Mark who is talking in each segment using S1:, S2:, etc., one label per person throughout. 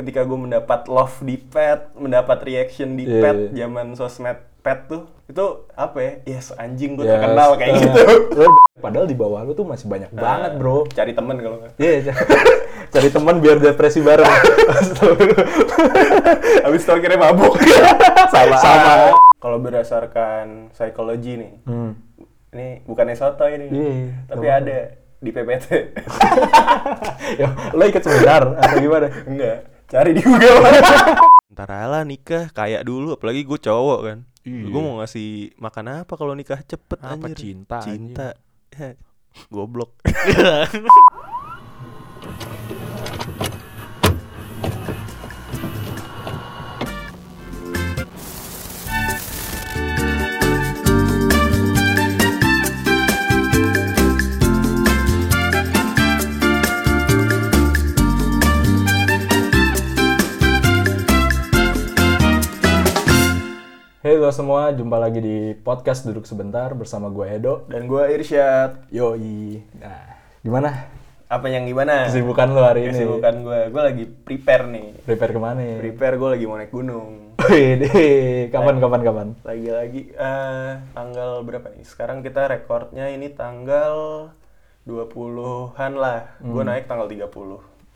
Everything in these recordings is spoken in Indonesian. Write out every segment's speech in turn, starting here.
S1: ketika gue mendapat love di pet, mendapat reaction di
S2: Iya,
S1: pet
S2: iya.
S1: zaman sosmed pet tuh, itu apa ya? Yes, anjing gue
S2: Ya,
S1: terkenal kayak
S2: eh,
S1: gitu.
S2: padahal di bawah lu tuh masih banyak banget bro
S1: Cari temen kalau nggak.
S2: Iya, cari teman biar depresi bareng.
S1: Habis itu akhirnya mabuk.
S2: Sama. Sama.
S1: Kalau berdasarkan psikologi nih,
S2: Hmm.
S1: ini bukannya soto ini,
S2: Iya,
S1: tapi
S2: nggak
S1: ada di PPT.
S2: Ya, lo ikut seminar atau gimana?
S1: Enggak, cari di Google. Ntar lah nikah kayak dulu, apalagi gue cowok kan.
S2: Iya.
S1: Gue mau ngasih makan apa kalau nikah cepet
S2: Apa,
S1: anjir?
S2: cinta,
S1: Cinta. Goblok.
S2: Halo semua, jumpa lagi di podcast Duduk Sebentar bersama gue Edo.
S1: Dan gue Irsyad.
S2: Yoi. Nah, gimana
S1: Apa yang gimana?
S2: kesibukan lo hari ini?
S1: Kesibukan gue. Gue lagi prepare nih.
S2: Prepare ke mana?
S1: Prepare gue lagi mau naik gunung.
S2: Wih, kapan kapan kapan?
S1: Lagi-lagi eh tanggal berapa nih? Sekarang kita rekornya ini tanggal 20-an lah. Gue naik tanggal 30.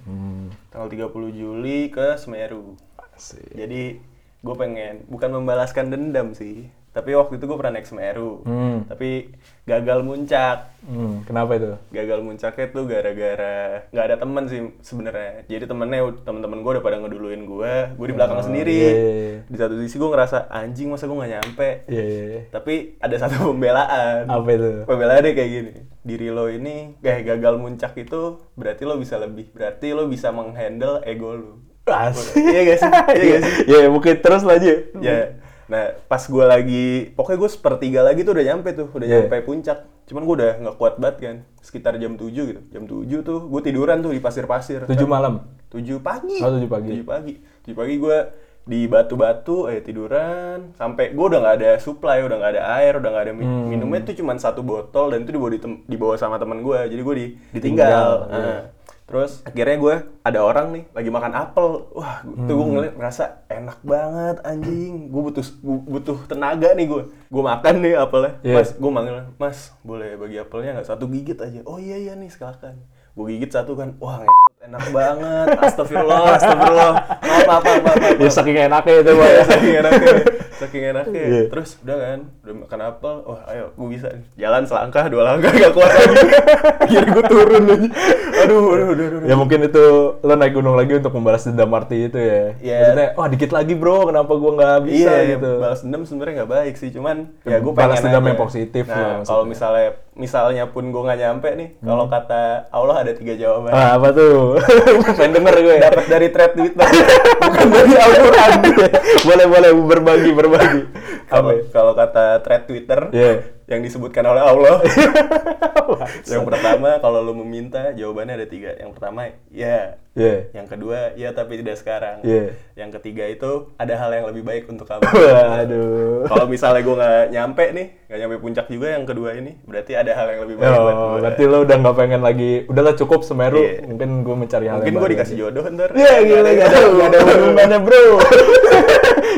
S2: Hmm,
S1: Tanggal 30 Juli ke Semeru.
S2: asik.
S1: Jadi gue pengen bukan membalaskan dendam sih. Tapi waktu itu gue pernah naik Semeru.
S2: Hmm,
S1: Tapi gagal muncak.
S2: hmm, kenapa itu?
S1: Gagal muncaknya tuh gara-gara nggak ada temen sih sebenarnya. Jadi temennya temen-temen gue udah pada ngeduluin gue. Gue di belakang
S2: Oh,
S1: sendiri.
S2: iya, iya, iya.
S1: Di satu sisi gue ngerasa anjing masa gue nggak nyampe.
S2: Iya, iya, iya.
S1: Tapi ada satu pembelaan.
S2: Apa itu?
S1: Pembelaannya kayak gini. Diri lo ini kayak gagal muncak itu berarti lo bisa lebih. Berarti lo bisa menghandle ego lo.
S2: Asik.
S1: Iya gak sih? Iya gak sih?
S2: Iya, mungkin terus aja.
S1: Ya. Nah, pas gue lagi, pokoknya gue sepertiga lagi tuh udah nyampe tuh, udah
S2: Iya.
S1: nyampe puncak. Cuman gue udah nggak kuat banget kan, sekitar jam 7 gitu. Jam 7 tuh gue tiduran tuh di pasir-pasir.
S2: Tujuh malam.
S1: 7 pagi.
S2: Oh, tujuh pagi.
S1: 7 pagi. 7 pagi gue di batu-batu, eh tiduran, sampai gue udah nggak ada supply, udah nggak ada air, udah nggak ada mi-
S2: Hmm.
S1: minumnya tuh cuman satu botol dan itu dibawa di dibawa sama teman gue, jadi gue di,
S2: Tinggal,
S1: ditinggal.
S2: iya.
S1: Terus akhirnya gue ada orang nih lagi makan apel, wah tuh gue
S2: Hmm.
S1: ngeliat ngerasa enak banget anjing, gue butuh gu- butuh tenaga nih gue, gue makan nih apelnya,
S2: Iya.
S1: mas gue manggil mas boleh bagi apelnya nggak? Satu gigit aja, oh iya iya nih silakan, gue gigit satu kan, wah enak banget, astagfirullah astagfirullah, maaf maaf maaf, maaf, maaf.
S2: Ya saking enaknya itu, Boy.
S1: saking enaknya saking enaknya
S2: Iya.
S1: terus udah kan udah makan apel wah ayo gue bisa nih. jalan selangkah dua langkah gak kuat lagi akhirnya gue turun aja aduh aduh aduh, aduh.
S2: Ya mungkin itu lo naik gunung lagi untuk membalas dendam arti itu ya.
S1: Iya.
S2: Maksudnya, wah dikit lagi bro, kenapa gua nggak bisa
S1: iya
S2: gitu.
S1: balas dendam sebenarnya nggak baik sih cuman ya gue
S2: Balas
S1: pengen
S2: dendam
S1: aja.
S2: yang positif
S1: nah kalau misalnya misalnya pun gue nggak nyampe nih kalau kata Allah ada tiga jawaban
S2: Ah, apa tuh? Pengen denger gue.
S1: dapat dari thread Twitter bukan dari Al-Quran
S2: boleh boleh berbagi berbagi.
S1: kalau kata thread Twitter
S2: Iya.
S1: yang disebutkan oleh Allah yang pertama kalau lu meminta jawabannya ada tiga yang pertama ya
S2: Iya.
S1: yang kedua ya tapi tidak sekarang
S2: Iya.
S1: yang ketiga itu ada hal yang lebih baik untuk kamu
S2: Waduh.
S1: kalau misalnya gue nggak nyampe nih nggak nyampe puncak juga yang kedua ini berarti ada hal yang lebih baik buat
S2: Oh,
S1: gue
S2: berarti lo udah nggak pengen lagi, udahlah cukup Semeru,
S1: Iya.
S2: mungkin gue mencari hal
S1: mungkin gue dikasih
S2: aja.
S1: jodoh ntar
S2: Iya gila gak ada gak ada hubungannya bro.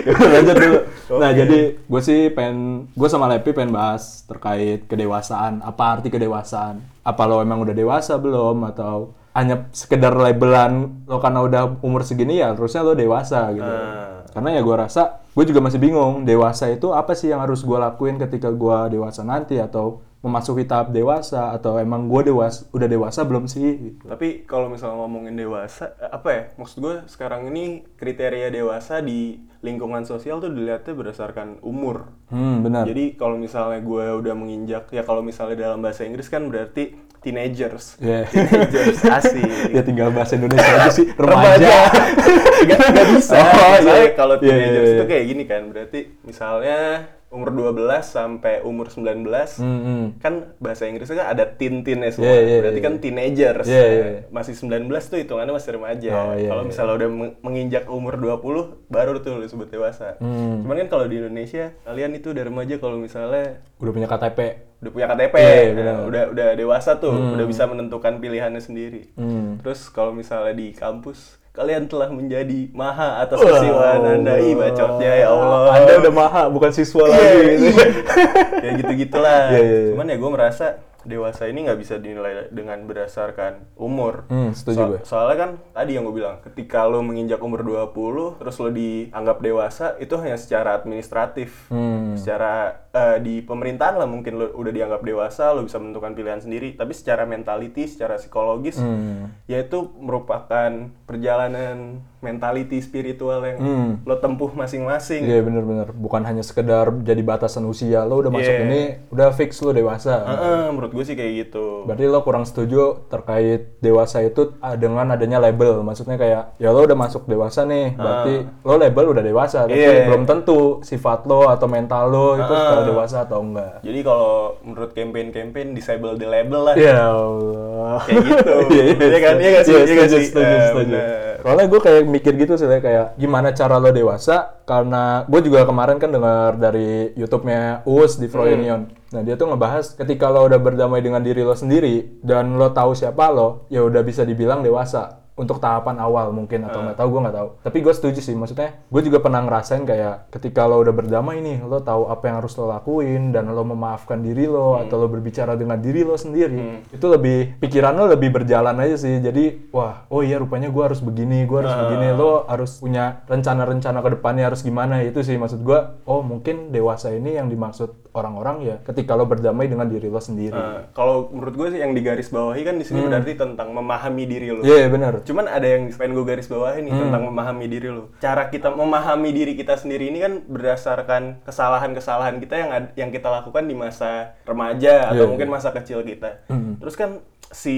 S2: Lanjut dulu. Nah
S1: Oke.
S2: jadi gue sih pengen gue sama Lepi pengen bahas terkait kedewasaan. Apa arti kedewasaan? Apa lo emang udah dewasa belum atau hanya sekedar labelan lo karena udah umur segini ya terusnya lo dewasa gitu.
S1: Ah.
S2: Karena ya gue rasa gue juga masih bingung dewasa itu apa sih yang harus gue lakuin ketika gue dewasa nanti atau memasuki tahap dewasa atau emang gue dewasa udah dewasa belum sih? Gitu.
S1: Tapi kalau misalnya ngomongin dewasa, eh, apa ya? Maksud gue sekarang ini kriteria dewasa di lingkungan sosial tuh dilihatnya berdasarkan umur.
S2: Hmm benar.
S1: Jadi kalau misalnya gue udah menginjak, ya kalau misalnya dalam bahasa Inggris kan berarti teenagers.
S2: Iya.
S1: Teenagers, asik.
S2: Ya tinggal bahasa Indonesia aja sih, remaja.
S1: Gak, gak bisa.
S2: Oh,
S1: Misalnya
S2: iya.
S1: kalau
S2: Iya,
S1: teenagers
S2: iya,
S1: itu
S2: iya.
S1: kayak gini kan, berarti misalnya umur 12 sampai umur 19
S2: Hmm, hmm.
S1: kan bahasa Inggrisnya kan ada teen-teennya semua.
S2: Iya, iya,
S1: berarti
S2: iya.
S1: kan teenagers.
S2: Iya, iya.
S1: Masih 19 tuh hitungannya masih remaja.
S2: Oh, iya,
S1: kalau
S2: iya.
S1: misalnya udah meng- menginjak umur 20 baru tuh disebut dewasa.
S2: Hmm.
S1: Cuman kan kalau di Indonesia kalian itu udah remaja kalau misalnya
S2: Udah punya KTP.
S1: Udah punya KTP,
S2: Iya,
S1: nah,
S2: benar.
S1: udah udah dewasa tuh, udah bisa menentukan pilihannya sendiri.
S2: Hmm.
S1: Terus kalau misalnya di kampus, kalian telah menjadi maha atas kesiwaan anda, ih bacotnya ya Allah.
S2: Anda udah maha, bukan siswa
S1: Iya,
S2: lagi.
S1: iya. ya gitu-gitulah.
S2: Iya, iya, iya.
S1: Cuman ya gue merasa dewasa ini nggak bisa dinilai dengan berdasarkan umur.
S2: Hmm, setuju
S1: So-
S2: gue.
S1: Soalnya kan tadi yang gue bilang, ketika lo menginjak umur 20 terus lo dianggap dewasa itu hanya secara administratif.
S2: Hmm.
S1: Secara eh, di pemerintahan lah mungkin lo udah dianggap dewasa, lo bisa menentukan pilihan sendiri, tapi secara mentality, secara psikologis
S2: Hmm.
S1: yaitu merupakan perjalanan mentality spiritual yang
S2: Hmm.
S1: lo tempuh masing-masing.
S2: Iya bener-bener, bukan hanya sekedar jadi batasan usia, lo udah masuk
S1: Iya.
S2: ini, udah fix lo dewasa.
S1: Heeh, menurut gue sih kayak gitu.
S2: Berarti lo kurang setuju terkait dewasa itu dengan adanya label. Maksudnya kayak ya lo udah masuk dewasa nih, berarti lo label udah dewasa, tapi
S1: Ah. Iya.
S2: belum tentu sifat lo atau mental lo itu secara dewasa atau enggak.
S1: Jadi kalau menurut campaign-campaign disable the label lah.
S2: Ya Allah.
S1: Kayak gitu.
S2: Iya iya,
S1: Iya kan? Iya nggak sih?
S2: Iya,
S1: Iya nggak
S2: setuju,
S1: sih?
S2: setuju,
S1: Eh,
S2: setuju.
S1: bener.
S2: Soalnya gue kayak mikir gitu sih kayak gimana cara lo dewasa karena gue juga kemarin kan dengar dari YouTube-nya Us di
S1: Hmm.
S2: Froynion. Nah dia tuh ngebahas ketika lo udah berdamai dengan diri lo sendiri dan lo tahu siapa lo, ya udah bisa dibilang dewasa untuk tahapan awal mungkin atau
S1: Hmm.
S2: nggak tahu gue nggak tahu. Tapi gue setuju sih maksudnya gue juga pernah ngerasain kayak ketika lo udah berdamai nih lo tahu apa yang harus lo lakuin dan lo memaafkan diri lo
S1: Hmm.
S2: atau lo berbicara dengan diri lo sendiri itu lebih pikiran lo lebih berjalan aja sih jadi wah oh iya rupanya gue harus begini gue harus begini lo harus punya rencana-rencana ke depannya harus gimana itu sih maksud gue oh mungkin dewasa ini yang dimaksud orang-orang ya ketika lo berdamai dengan diri lo sendiri
S1: Eh, kalau menurut gue sih yang digaris bawahi kan di sini berarti tentang memahami diri lo.
S2: Hmm. iya benar
S1: Cuman ada yang pengen gue garis bawahi nih
S2: Hmm.
S1: tentang memahami diri lo. Cara kita memahami diri kita sendiri ini kan berdasarkan kesalahan-kesalahan kita yang yang kita lakukan di masa remaja atau
S2: Iya,
S1: mungkin masa kecil kita.
S2: Hmm.
S1: Terus kan si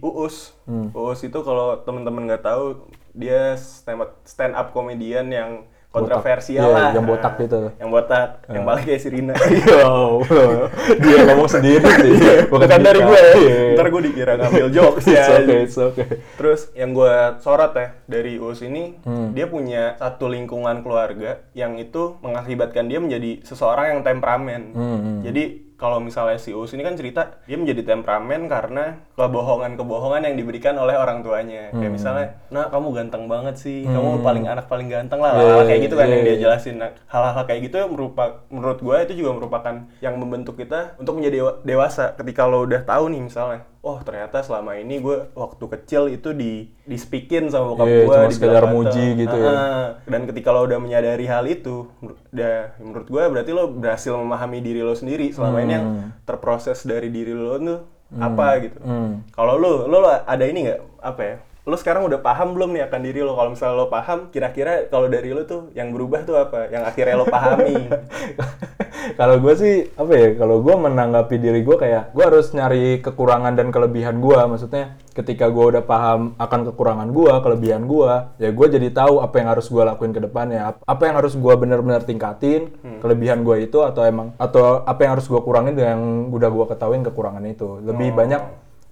S1: Uus, Uus itu kalau temen-temen nggak tahu dia stand up, stand up komedian yang kontroversial
S2: Iya,
S1: lah.
S2: yang botak
S1: Nah,
S2: gitu.
S1: Yang botak, yang balik kayak si Rina.
S2: Ya Allah. dia ngomong sendiri sih
S1: Bukan
S2: kita.
S1: dari gue.
S2: Iya.
S1: Ntar gue dikira ngambil jokes ya.
S2: okay, it's okay.
S1: Terus yang gue sorot ya dari Uus ini,
S2: Hmm.
S1: dia punya satu lingkungan keluarga yang itu mengakibatkan dia menjadi seseorang yang temperamen.
S2: Hmm,
S1: Jadi kalau misalnya si Uus ini kan cerita dia menjadi temperamen karena kebohongan-kebohongan yang diberikan oleh orang tuanya. Kayak
S2: Hmm.
S1: misalnya, nah kamu ganteng banget sih, kamu paling anak paling ganteng lah,
S2: Iya,
S1: hal-hal kayak gitu kan
S2: iya,
S1: yang dia
S2: iya.
S1: jelasin. Nah, hal-hal kayak gitu yang merupakan menurut gue itu juga merupakan yang membentuk kita untuk menjadi dewa- dewasa. Ketika lo udah tahu nih misalnya, oh ternyata selama ini gue waktu kecil itu di di speakin sama bokap
S2: Iya,
S1: gue,
S2: cuma sekedar muji gitu ya.
S1: Dan ketika lo udah menyadari hal itu, udah menurut gue berarti lo berhasil memahami diri lo sendiri. Selama ini yang terproses dari diri lo tuh apa gitu.
S2: Hmm.
S1: Kalau lo, lo, lo ada ini nggak apa ya? Lo sekarang udah paham belum nih akan diri lo? Kalau misalnya lo paham, kira-kira kalau dari lo tuh yang berubah tuh apa? Yang akhirnya lo pahami?
S2: kalau gue sih apa ya kalau gue menanggapi diri gue kayak gue harus nyari kekurangan dan kelebihan gue maksudnya ketika gue udah paham akan kekurangan gue kelebihan gue ya gue jadi tahu apa yang harus gue lakuin ke depannya Ap- apa yang harus gue benar-benar tingkatin kelebihan gue itu atau emang atau apa yang harus gue kurangin yang udah gue ketahuin kekurangan itu lebih banyak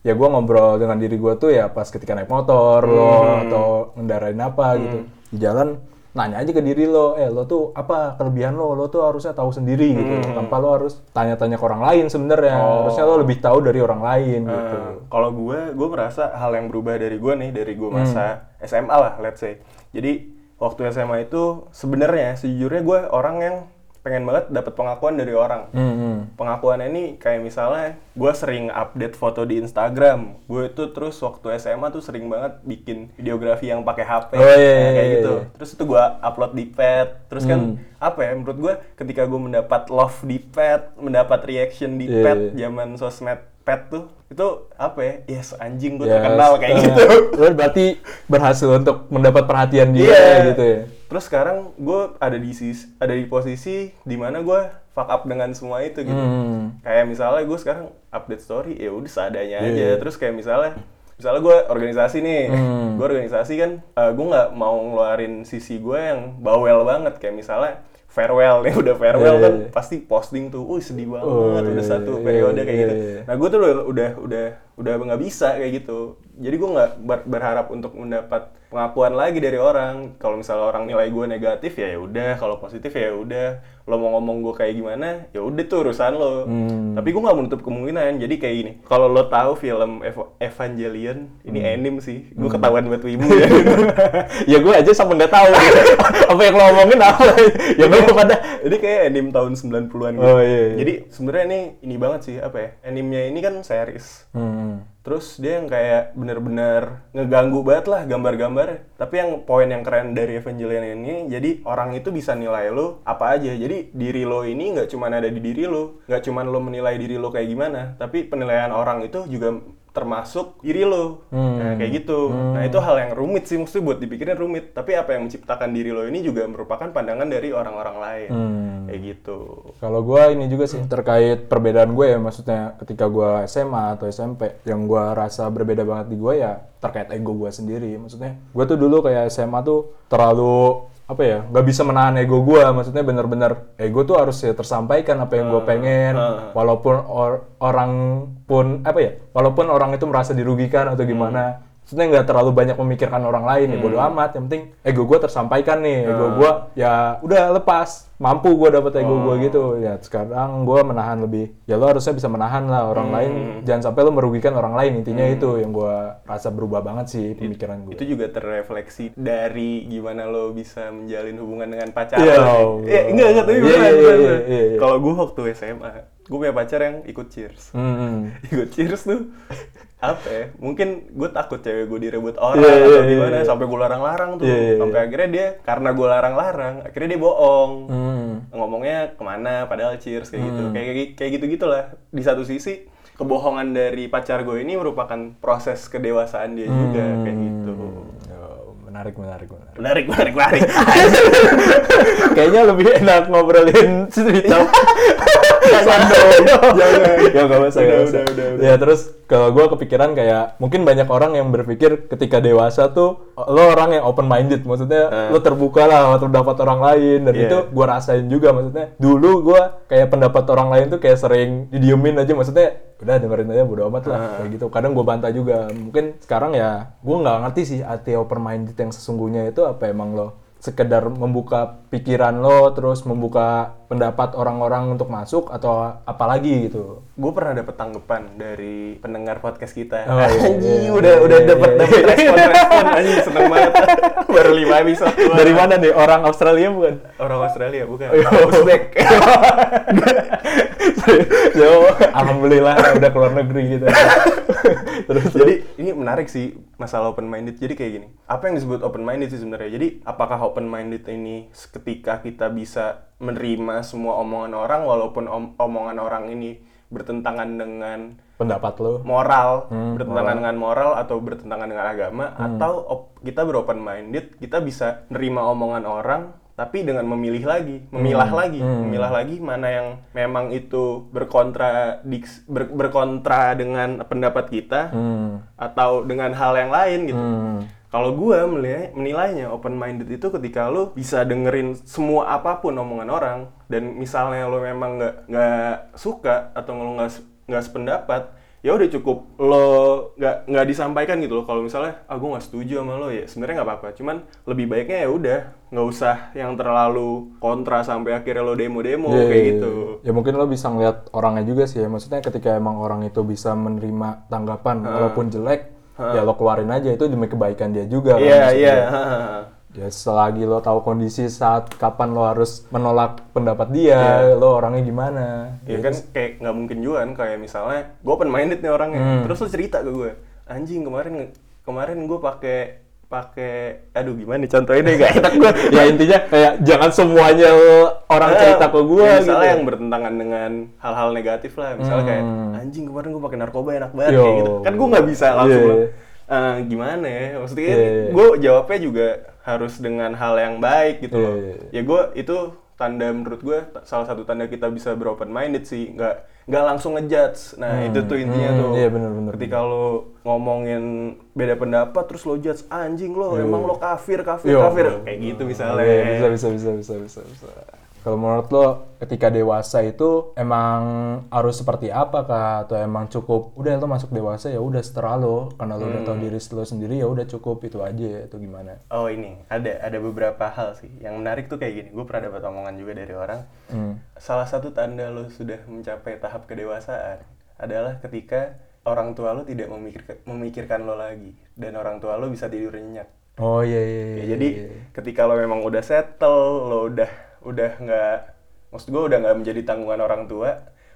S2: ya gue ngobrol dengan diri gue tuh ya pas ketika naik motor lo atau ngendarain apa gitu. Di jalan nanya aja ke diri lo, eh lo tuh apa kelebihan lo, lo tuh harusnya tahu sendiri gitu, tanpa lo harus tanya-tanya ke orang lain sebenarnya, harusnya lo lebih tahu dari orang lain gitu.
S1: Eh, kalau gue, gue merasa hal yang berubah dari gue nih, dari gue masa SMA lah, let's say. Jadi waktu SMA itu sebenarnya sejujurnya gue orang yang pengen banget dapat pengakuan dari orang.
S2: Hmm, hmm.
S1: Pengakuan ini kayak misalnya gue sering update foto di Instagram. Gue itu terus waktu SMA tuh sering banget bikin videografi yang pakai HP
S2: Oh, iya, iya,
S1: kayak
S2: iya,
S1: gitu.
S2: iya.
S1: Terus itu gue upload di pad. Terus kan
S2: Hmm.
S1: apa ya? Menurut gue ketika gue mendapat love di pad, mendapat reaction di
S2: Iya,
S1: pad
S2: iya.
S1: zaman sosmed pet tuh itu apa ya yes anjing gue
S2: Ya,
S1: terkenal kayak
S2: eh,
S1: gitu
S2: Lo berarti berhasil untuk mendapat perhatian dia
S1: Iya.
S2: gitu ya.
S1: Terus sekarang gue ada di sis ada di posisi di mana gue fuck up dengan semua itu gitu
S2: Hmm.
S1: kayak misalnya gue sekarang update story ya udah seadanya
S2: Iya.
S1: aja terus kayak misalnya misalnya gue organisasi nih
S2: Hmm.
S1: gue organisasi kan gue nggak mau ngeluarin sisi gue yang bawel banget kayak misalnya farewell nih udah farewell
S2: Iya,
S1: kan
S2: iya.
S1: pasti posting tuh, wih sedih banget
S2: Oh,
S1: udah
S2: iya,
S1: satu
S2: iya,
S1: periode kayak
S2: iya,
S1: gitu.
S2: iya.
S1: Nah gue tuh udah udah udah udah nggak bisa kayak gitu. Jadi gue nggak ber- berharap untuk mendapat pengakuan lagi dari orang. Kalau misalnya orang nilai gue negatif ya ya udah kalau positif ya udah lo mau ngomong gue kayak gimana ya udah tuh urusan lo. Tapi gue nggak menutup kemungkinan. Jadi kayak gini kalau lo tahu film Ev- Evangelion ini anime sih. Gue ketahuan buat wibu ya.
S2: Ya gue aja sama nggak tahu. Apa yang lo omongin apa? Ya gue pada
S1: Ini kayak anime tahun 90-an gitu.
S2: Oh, iya, iya.
S1: Jadi sebenarnya ini ini banget sih apa ya? Animenya ini kan series.
S2: hmm.
S1: Terus dia yang kayak bener-bener ngeganggu banget lah gambar-gambar. Tapi yang poin yang keren dari Evangelion ini, jadi orang itu bisa nilai lo apa aja. Jadi diri lo ini nggak cuma ada di diri lo, nggak cuma lo menilai diri lo kayak gimana, tapi penilaian orang itu juga termasuk diri lo.
S2: Hmm.
S1: Nah, kayak gitu. Nah, itu hal yang rumit sih maksudnya buat dipikirin rumit. Tapi apa yang menciptakan diri lo ini juga merupakan pandangan dari orang-orang lain.
S2: Hmm.
S1: Kayak gitu.
S2: Kalau gue ini juga sih terkait perbedaan gue ya, maksudnya ketika gue SMA atau SMP, yang gue rasa berbeda banget di gue ya terkait ego gue sendiri. Maksudnya gue tuh dulu kayak SMA tuh terlalu apa ya nggak bisa menahan ego gue maksudnya bener-bener ego tuh harus ya tersampaikan apa yang gue pengen. walaupun or- orang pun apa ya walaupun orang itu merasa dirugikan atau gimana maksudnya nggak terlalu banyak memikirkan orang lain ya bodo amat. Yang penting ego gue tersampaikan nih. Ego gue ya udah lepas. Mampu gue dapet ego gue gitu. Ya sekarang gue menahan lebih. Ya lo harusnya bisa menahan lah orang lain. Jangan sampai lo merugikan orang lain. Intinya itu yang gue rasa berubah banget sih pemikiran gue
S1: Itu juga terrefleksi dari gimana lo bisa menjalin hubungan dengan pacar.
S2: Iya.
S1: lo. Ya, enggak, enggak, tapi
S2: Iya, iya, iya, iya, iya.
S1: Kalau gue waktu SMA, gue punya pacar yang ikut cheers.
S2: Hmm.
S1: ikut cheers tuh apa ya? Mungkin gue takut cewek gue direbut orang
S2: Iya, iya,
S1: atau
S2: iya,
S1: gimana
S2: iya.
S1: sampai gue larang-larang tuh.
S2: Iya, iya,
S1: sampai akhirnya dia karena gue larang-larang, akhirnya dia bohong.
S2: Hmm.
S1: Ngomongnya ke mana padahal cheers kayak gitu. Kayak kayak, kayak gitu-gitulah. Di satu sisi kebohongan dari pacar gue ini merupakan proses kedewasaan dia juga kayak gitu.
S2: Oh, menarik menarik menarik
S1: Menarik, menarik, menarik.
S2: kayaknya lebih enak ngobrolin cerita. ya nggak usah
S1: Udah,
S2: nggak
S1: udah,
S2: usah.
S1: udah, udah.
S2: ya terus kalau gue kepikiran kayak mungkin banyak orang yang berpikir ketika dewasa tuh lo orang yang open minded maksudnya lo terbuka lah terdapat orang lain dan.
S1: Iya.
S2: itu gue rasain juga maksudnya dulu gue kayak pendapat orang lain tuh kayak sering didiemin aja maksudnya udah dengerin aja bodo amat lah
S1: Ah.
S2: kayak gitu kadang gue bantah juga mungkin sekarang ya gue nggak ngerti sih arti open minded yang sesungguhnya itu apa emang lo sekedar membuka pikiran lo terus membuka pendapat orang-orang untuk masuk atau apalagi gitu
S1: gue pernah dapet tanggapan dari pendengar podcast kita.
S2: Oh, iya,
S1: Anjing,
S2: iya,
S1: udah
S2: iya,
S1: udah
S2: iya,
S1: dapet
S2: iya.
S1: dapet respon respon anjing seneng banget. Baru lima episode. Wah.
S2: dari mana nih orang Australia bukan
S1: Orang Australia bukan.
S2: iya.
S1: Uzbek.
S2: Yo, alhamdulillah udah keluar negeri gitu terus
S1: Jadi ini menarik sih masalah open minded. Jadi kayak gini. Apa yang disebut open minded sih sebenarnya? Jadi apakah open minded ini ketika kita bisa menerima semua omongan orang walaupun om- omongan orang ini bertentangan dengan
S2: pendapat lo
S1: moral,
S2: Hmm,
S1: bertentangan dengan moral atau bertentangan dengan agama atau op- kita beropen minded, kita bisa nerima omongan orang tapi dengan memilih lagi, memilah lagi, memilah lagi mana yang memang itu berkontradiks ber- berkontra dengan pendapat kita
S2: hmm.
S1: atau dengan hal yang lain gitu.
S2: Hmm.
S1: Kalau gue menilai, menilainya open minded itu ketika lo bisa dengerin semua apa pun omongan orang dan misalnya lo memang nggak nggak suka atau lo nggak nggak sependapat ya udah cukup lo nggak nggak disampaikan gitu loh kalau misalnya ah gue nggak setuju sama lo ya sebenarnya nggak apa-apa cuman lebih baiknya ya udah nggak usah yang terlalu kontra sampai akhirnya lo demo-demo
S2: Iya,
S1: kayak
S2: iya,
S1: gitu
S2: iya. Ya mungkin lo bisa ngeliat orangnya juga sih ya. Maksudnya ketika emang orang itu bisa menerima tanggapan walaupun jelek, ya lo keluarin aja itu demi kebaikan dia juga. kan,
S1: iya
S2: maksudnya.
S1: iya
S2: Ya selagi lo tahu kondisi saat kapan lo harus menolak pendapat dia, lo orangnya gimana.
S1: Ya kan kayak nggak mungkin juga kan kayak misalnya gue open minded nih orangnya, terus lo cerita ke gue, anjing kemarin kemarin gue pakai pakai aduh gimana nih contohnya deh gak enak gue
S2: ya intinya kayak jangan semuanya orang cerita ke gue
S1: Ya,
S2: gitu.
S1: misalnya yang bertentangan dengan hal-hal negatif lah misalnya kayak anjing kemarin gue pakai narkoba enak banget
S2: Yo.
S1: kayak gitu kan gue nggak bisa langsung bilang,
S2: iya.
S1: "Eh, gimana ya maksudnya kan
S2: Iya, iya.
S1: gue jawabnya juga harus dengan hal yang baik gitu
S2: Iya,
S1: loh
S2: iya.
S1: ya gue itu tanda menurut gue salah satu tanda kita bisa beropen minded sih nggak nggak langsung ngejudge. Nah itu tuh intinya
S2: Hmm,
S1: tuh.
S2: Iya, bener-bener.
S1: ketika lo ngomongin beda pendapat terus lo judge anjing lo emang lo kafir kafir
S2: Yo.
S1: kafir. Kayak gitu misalnya.
S2: Iya, bisa bisa bisa bisa bisa bisa. Kalau menurut lo ketika dewasa itu emang harus seperti apa kah atau emang cukup udah lo masuk dewasa ya udah setelah lo karena lo udah tahu diri lo sendiri ya udah cukup itu aja atau gimana?
S1: Oh ini ada ada beberapa hal sih yang menarik tuh kayak gini. Gue pernah dapat omongan juga dari orang.
S2: Hmm.
S1: Salah satu tanda lo sudah mencapai tahap kedewasaan adalah ketika orang tua lo tidak memikirkan memikirkan lo lagi dan orang tua lo bisa tidur nyenyak.
S2: Oh iya iya.
S1: Ya,
S2: iya,
S1: jadi
S2: iya.
S1: ketika lo memang udah settle, lo udah udah nggak, maksud gue udah nggak menjadi tanggungan orang tua,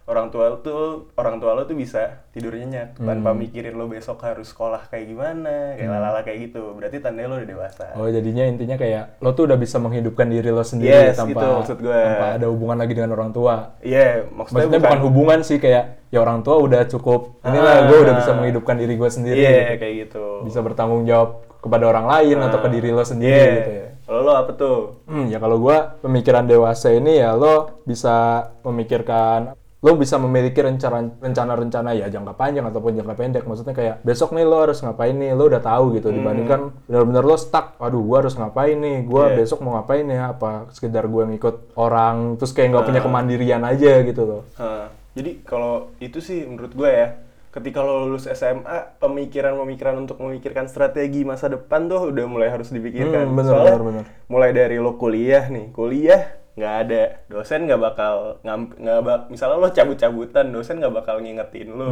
S1: orang tua tuh orang tua lo tuh bisa tidur nyenyak tanpa
S2: Hmm.
S1: mikirin lo besok harus sekolah kayak gimana, kayak lalala kayak gitu. Berarti tandanya lo udah dewasa.
S2: Oh jadinya intinya kayak lo tuh udah bisa menghidupkan diri lo sendiri
S1: Yes,
S2: tanpa
S1: itu maksud gue.
S2: tanpa ada hubungan lagi dengan orang tua.
S1: Iya, maksudnya,
S2: Maksudnya bukan, hubungan sih kayak ya orang tua udah cukup inilah
S1: Ah.
S2: gue udah bisa menghidupkan diri gue sendiri.
S1: Iya,
S2: gitu.
S1: kayak gitu.
S2: Bisa bertanggung jawab kepada orang lain atau ke diri lo sendiri
S1: Iya.
S2: gitu ya.
S1: Kalau lo apa tuh?
S2: Hmm, ya kalau gua pemikiran dewasa ini ya lo bisa memikirkan lo bisa memiliki rencana rencana-rencana ya jangka panjang ataupun jangka pendek. Maksudnya kayak besok nih lo harus ngapain nih? Lo udah tahu gitu dibandingkan benar-benar lo stuck. Aduh gua harus ngapain nih? Gua
S1: Iya.
S2: besok mau ngapain ya? Apa sekedar gua ngikut orang terus kayak nggak punya kemandirian aja gitu loh.
S1: Hah, jadi kalau itu sih menurut gue ya, ketika lo lulus SMA, pemikiran-pemikiran untuk memikirkan strategi masa depan tuh udah mulai harus dipikirkan.
S2: Hmm, bener,
S1: Soalnya
S2: bener, bener.
S1: mulai dari lo kuliah nih, kuliah nggak ada dosen nggak bakal ngam- nggak bak misalnya lo cabut-cabutan dosen nggak bakal ngingetin lo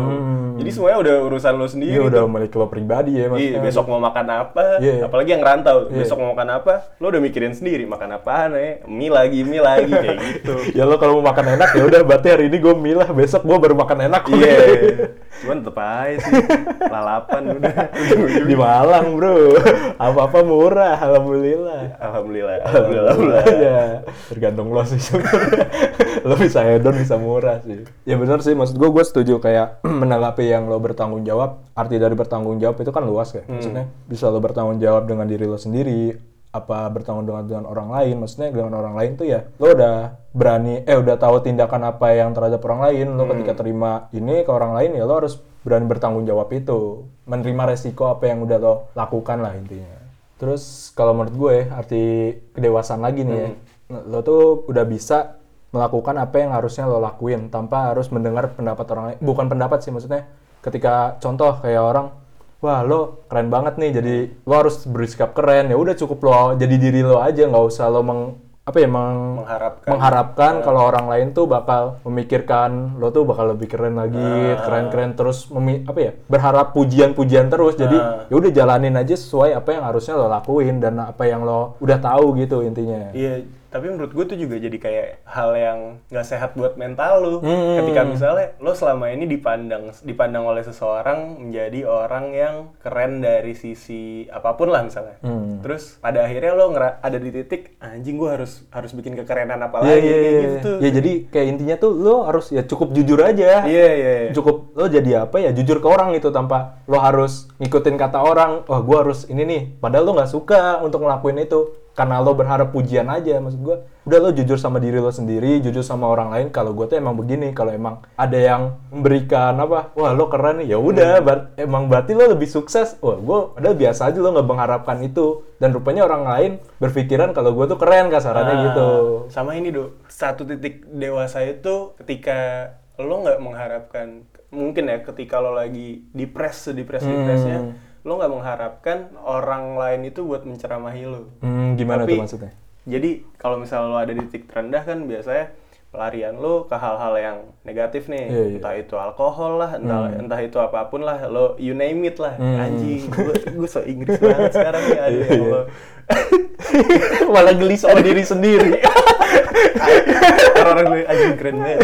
S1: jadi semuanya udah urusan lo sendiri
S2: Iya
S1: tuh.
S2: udah milik lo pribadi ya
S1: Iya,
S2: maksudnya
S1: besok mau makan apa?
S2: Iya.
S1: Apalagi yang rantau, besok mau makan apa? Lo udah mikirin sendiri makan apaan ya? Mie lagi, mie lagi kayak gitu.
S2: ya lo kalau mau makan enak ya udah berarti hari ini gue milah besok gue baru makan enak
S1: Iya. Cuman tetep aja sih. Lalapan udah.
S2: di Malang bro apa-apa murah alhamdulillah
S1: Alhamdulillah. Alhamdulillah. alhamdulillah.
S2: ya tergantung lo sih lo bisa hedon bisa murah sih. Ya benar sih maksud gue gue setuju. Kayak menanggapi yang lo bertanggung jawab arti dari bertanggung jawab itu kan luas ya. Maksudnya bisa lo bertanggung jawab dengan diri lo sendiri apa bertanggung jawab dengan orang lain. Maksudnya dengan orang lain tuh ya lo udah berani eh udah tahu tindakan apa yang terhadap orang lain. Lo ketika terima ini ke orang lain ya lo harus berani bertanggung jawab itu. Menerima resiko apa yang udah lo lakukan lah intinya. Terus kalau menurut gue arti kedewasaan lagi nih ya lo tuh udah bisa melakukan apa yang harusnya lo lakuin tanpa harus mendengar pendapat orang lain. Bukan pendapat sih maksudnya ketika contoh kayak orang wah lo keren banget nih jadi lo harus bersikap keren. Ya udah cukup lo jadi diri lo aja nggak usah lo meng apa ya meng,
S1: Mengharapkan.
S2: mengharapkan kalau orang lain tuh bakal memikirkan lo tuh bakal lebih keren lagi keren-keren terus memi- apa ya berharap pujian-pujian terus. Jadi ya udah jalanin aja sesuai apa yang harusnya lo lakuin dan apa yang lo udah tahu gitu intinya.
S1: Iya, tapi menurut gue tuh juga jadi kayak hal yang nggak sehat buat mental lu.
S2: Hmm.
S1: Ketika misalnya lo selama ini dipandang dipandang oleh seseorang menjadi orang yang keren dari sisi apa pun lah misalnya.
S2: Hmm.
S1: Terus pada akhirnya lo ada di titik anjing gue harus harus bikin kekerenan apa
S2: Iya,
S1: lagi
S2: iya,
S1: kayak
S2: iya.
S1: gitu tuh.
S2: Ya jadi kayak intinya tuh lo harus ya cukup jujur aja.
S1: Iya, iya, iya.
S2: Cukup lo jadi apa ya jujur ke orang itu tanpa lo harus ngikutin kata orang. Wah gua harus ini nih. Padahal lo nggak suka untuk ngelakuin itu karena lo berharap pujian aja maksud gua. Udah lo jujur sama diri lo sendiri, jujur sama orang lain. Kalau gua tuh emang begini. Kalau emang ada yang memberikan apa, wah lo keren nih. Ya udah, ber- emang berarti lo lebih sukses. Wah gua padahal biasa aja lo nggak mengharapkan itu. Dan rupanya orang lain berpikiran kalau gua tuh keren kasarannya
S1: Ah,
S2: gitu.
S1: Sama ini do, satu titik dewasa itu ketika lo nggak mengharapkan, mungkin ya ketika lo lagi depres sedepres depresnya,
S2: Hmm.
S1: Lo nggak mengharapkan orang lain itu buat menceramahi lo.
S2: Hmm, gimana
S1: Tapi-
S2: tuh maksudnya?
S1: Jadi kalau misalnya lo ada di titik terendah kan biasanya pelarian lo ke hal-hal yang negatif nih,
S2: Iya, iya.
S1: entah itu alkohol lah, entah entah itu apa pun lah, lo you name it lah,
S2: Hmm.
S1: anjing, gue gue so Inggris banget sekarang
S2: Iya,
S1: ya
S2: iya.
S1: Allah.
S2: Malah geli sama diri sendiri.
S1: orang-orang gue anjing keren banget.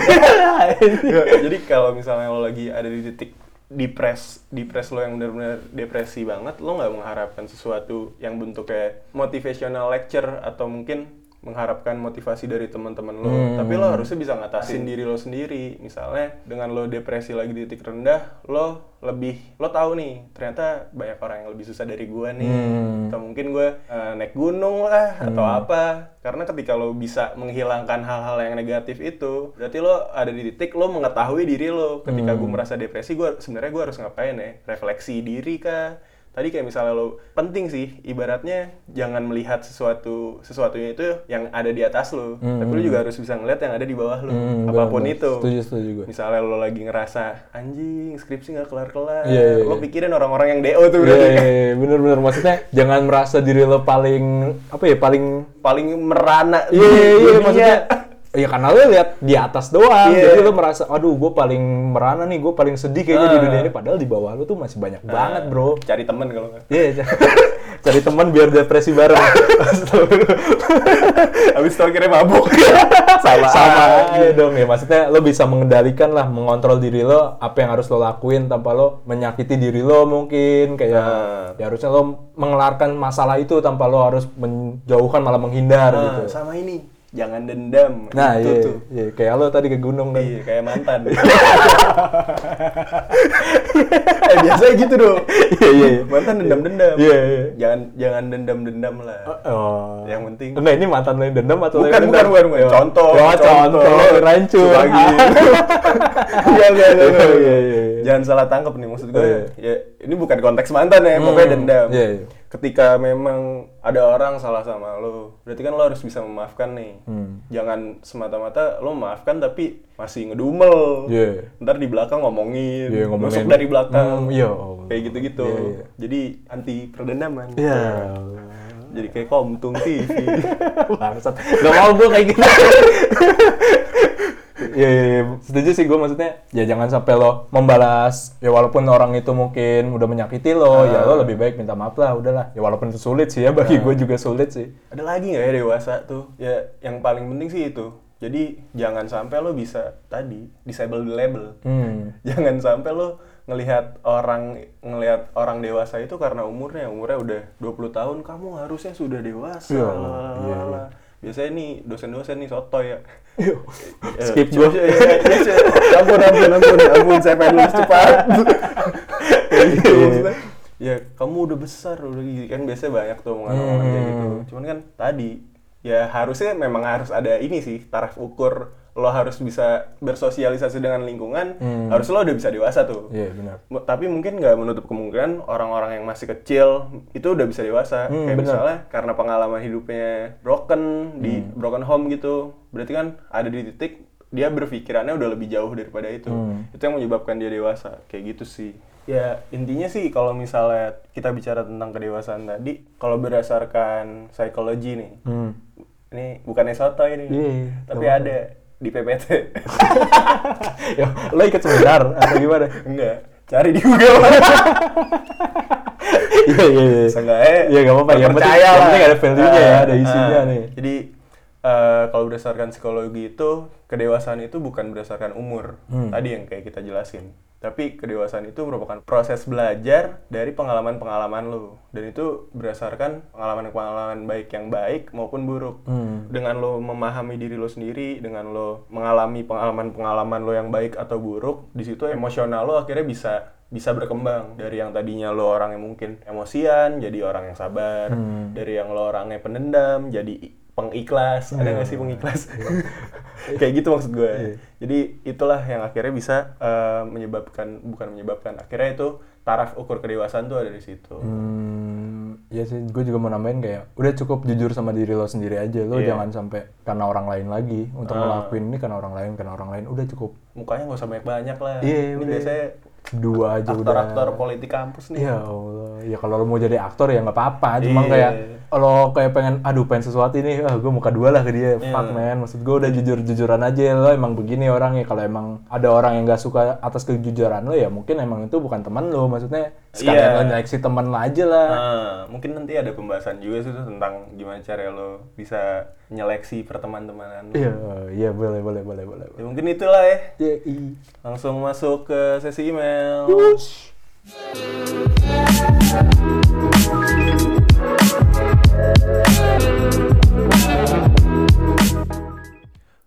S1: Jadi kalau misalnya lo lagi ada di titik depres, depres lo yang benar-benar depresi banget, lo nggak mengharapkan sesuatu yang bentuknya motivational lecture atau mungkin mengharapkan motivasi dari teman-teman lo,
S2: Hmm.
S1: tapi lo harusnya bisa ngatasin diri lo sendiri. Misalnya dengan lo depresi lagi di titik rendah, lo lebih lo tahu nih ternyata banyak orang yang lebih susah dari gua nih,
S2: Hmm.
S1: atau mungkin gue eh, naik gunung lah atau apa. Karena ketika lo bisa menghilangkan hal-hal yang negatif itu, berarti lo ada di titik lo mengetahui diri lo. Ketika gue merasa depresi, gue sebenarnya gue harus ngapain ya? Refleksi diri kah? Tadi kayak misalnya lo penting sih ibaratnya jangan melihat sesuatu sesuatunya itu yang ada di atas lo. Tapi lo juga harus bisa ngeliat yang ada di bawah lo.
S2: Hmm,
S1: apa pun
S2: benar-benar.
S1: itu.
S2: Setuju, setuju gue.
S1: misalnya lo lagi ngerasa anjing skripsi nggak kelar kelar
S2: Iya, iya,
S1: lo
S2: iya.
S1: pikirin orang-orang yang do tuh
S2: Iya,
S1: berarti.
S2: iya, iya, bener-bener maksudnya jangan merasa diri lo paling apa ya paling
S1: paling merana.
S2: Iya iya maksudnya Iya karena lo lihat di atas doang,
S1: Iya.
S2: jadi lo merasa, aduh gue paling merana nih, gue paling sedih kayaknya di
S1: Ah.
S2: dunia ini. Padahal di bawah lo tuh masih banyak banget bro.
S1: cari temen kalau nggak
S2: Iya, cari teman biar depresi bareng.
S1: habis itu akhirnya mabuk
S2: sama sama aja dong ya maksudnya lo bisa mengendalikan lah mengontrol diri lo apa yang harus lo lakuin tanpa lo menyakiti diri lo mungkin kayak
S1: Nah.
S2: ya harusnya lo mengelarkan masalah itu tanpa lo harus menjauhkan malah menghindar
S1: Nah,
S2: gitu
S1: sama ini jangan dendam
S2: nah
S1: itu
S2: iya,
S1: tuh
S2: iya kayak lo tadi ke gunung kan
S1: Iya, kayak mantan. eh, biasanya gitu dong.
S2: iya iya iya.
S1: Mantan dendam-dendam.
S2: Iya, iya.
S1: Jangan jangan dendam-dendam lah.
S2: oh
S1: Yang penting
S2: Enggak, ini mantan yang dendam atau
S1: bukan
S2: yang
S1: bukan
S2: dendam?
S1: bukan, bukan.
S2: Oh.
S1: contoh.
S2: oh, contoh.
S1: Iya, iya, iya, iya.
S2: Iya, iya, iya.
S1: Jangan salah tangkap nih maksud gue.
S2: Oh, iya.
S1: Ya, ini bukan konteks mantan ya, pokoknya
S2: Hmm,
S1: dendam.
S2: iya, iya.
S1: Ketika memang ada orang salah sama lo, berarti kan lo harus bisa memaafkan nih.
S2: Hmm.
S1: Jangan semata-mata lo memaafkan tapi masih ngedumel.
S2: Iya.
S1: Ntar di belakang ngomongin,
S2: Iya, ngomongin.
S1: dari belakang.
S2: Hmm, iya, Allah.
S1: Kayak gitu-gitu.
S2: Iya, iya.
S1: Jadi anti perdendaman.
S2: Iya.
S1: Jadi kayak komtung TV.
S2: Bangsat. Gak mau gue kayak gitu. Iya, iya, iya. setuju sih gue maksudnya ya jangan sampai lo membalas ya walaupun orang itu mungkin udah menyakiti lo ya lo lebih baik minta maaf lah udahlah ya walaupun itu sulit sih ya bagi gue juga sulit sih
S1: Ada lagi nggak ya dewasa tuh? Ya yang paling penting sih itu. Jadi jangan sampai lo bisa tadi disable the label.
S2: hmm.
S1: Jangan sampai lo ngelihat orang ngelihat orang dewasa itu karena umurnya umurnya udah 20 tahun kamu harusnya sudah dewasa.
S2: Iya,
S1: lalalala.
S2: iya, iya.
S1: Biasanya nih dosen-dosen nih sotoy ya. Ya,
S2: Skip
S1: ya, ya, ya, ya. Ampun, ampun, ampun, ampun, saya pengen lulus cepat. Gitu
S2: Iya.
S1: maksudnya. Ya, kamu udah besar, udah gini. Kan biasanya banyak tuh omongan-omongan kayak gitu.
S2: Hmm.
S1: Cuman kan tadi, ya harusnya memang harus ada ini sih, taraf ukur lo harus bisa bersosialisasi dengan lingkungan,
S2: Hmm.
S1: harus lo udah bisa dewasa tuh.
S2: iya benar
S1: Mu- Tapi mungkin nggak menutup kemungkinan orang-orang yang masih kecil itu udah bisa dewasa.
S2: Hmm,
S1: Kayak
S2: benar.
S1: misalnya karena pengalaman hidupnya broken di
S2: Hmm.
S1: broken home gitu. Berarti kan ada di titik dia berpikirannya udah lebih jauh daripada itu.
S2: Hmm.
S1: Itu yang menyebabkan dia dewasa. Kayak gitu sih. Ya intinya sih kalau misalnya kita bicara tentang kedewasaan tadi, kalau berdasarkan psikologi nih,
S2: hmm.
S1: ini bukan soto ini,
S2: Iya,
S1: tapi ada di PPT.
S2: ya, lo ikut seminar atau gimana
S1: Enggak, cari di Google.
S2: iya iya iya
S1: Seenggaknya
S2: Iya, nggak apa-apa. Yang penting- yang penting ada value-nya ya, ada isinya
S1: ah.
S2: nih.
S1: Jadi eh, kalau berdasarkan psikologi itu kedewasaan itu bukan berdasarkan umur.
S2: Hmm.
S1: Tadi yang kayak kita jelasin. Tapi kedewasaan itu merupakan proses belajar dari pengalaman-pengalaman lo. Dan itu berdasarkan pengalaman-pengalaman baik yang baik maupun buruk.
S2: Hmm.
S1: Dengan lo memahami diri lo sendiri, dengan lo mengalami pengalaman-pengalaman lo yang baik atau buruk, di situ emosional lo akhirnya bisa bisa berkembang dari yang tadinya lo orang yang mungkin emosian jadi orang yang sabar
S2: Hmm.
S1: dari yang lo orangnya pendendam jadi pengikhlas ada nggak sih pengikhlas kayak gitu maksud gue.
S2: Iya.
S1: jadi itulah yang akhirnya bisa eh, menyebabkan bukan menyebabkan akhirnya itu taraf ukur kedewasaan tuh ada di situ.
S2: Hmm, ya sih, gue juga mau nambahin kayak udah cukup jujur sama diri lo sendiri aja, lo
S1: Iya.
S2: jangan sampai karena orang lain lagi untuk
S1: Ah.
S2: ngelakuin ini karena orang lain, karena orang lain. Udah cukup.
S1: Mukanya nggak usah banyak banyak lah.
S2: Iya,
S1: ini
S2: udah.
S1: biasanya
S2: dua aja udah.
S1: aktor-aktor politik kampus nih.
S2: Ya Allah, ya kalau lo mau jadi aktor ya nggak apa-apa, cuma
S1: Iya.
S2: kayak lo kayak pengen, aduh pengen sesuatu ini, ah gue muka dua lah ke dia,
S1: Iya.
S2: fuck man, maksud gue udah jujur-jujuran aja, lo emang begini orangnya, kalau emang ada orang yang nggak suka atas kejujuran lo ya mungkin emang itu bukan teman lo, maksudnya sekalian
S1: Iya.
S2: lo nyeleksi teman lo aja lah.
S1: Nah, mungkin nanti ada pembahasan juga sih tentang gimana cara lo bisa nyeleksi pertemanan-temanan lo.
S2: Iya, iya boleh, boleh, boleh, boleh.
S1: Ya, mungkin itulah ya.
S2: Ya, i.
S1: Langsung masuk ke sesi email.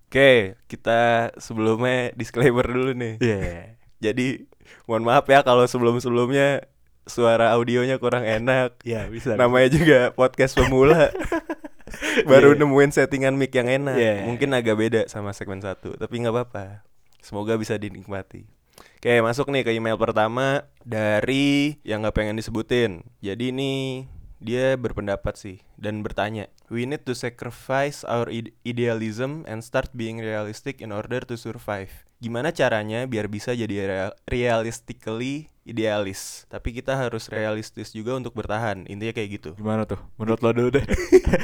S1: Oke, kita sebelumnya disclaimer dulu nih.
S2: Iya.
S1: Jadi, mohon maaf ya kalau sebelum-sebelumnya suara audionya kurang enak.
S2: Iya, bisa.
S1: Namanya juga podcast pemula. Baru
S2: Iya.
S1: nemuin settingan mic yang enak.
S2: Iya.
S1: Mungkin agak beda sama segmen satu, tapi nggak apa-apa. Semoga bisa dinikmati. Oke, masuk nih ke email pertama dari yang nggak pengen disebutin. Jadi ini dia berpendapat sih dan bertanya, we need to sacrifice our ide- idealism and start being realistic in order to survive. Gimana caranya biar bisa jadi real- realistically idealis, tapi kita harus realistis juga untuk bertahan. Intinya kayak gitu.
S2: Gimana tuh? Menurut lo dulu deh.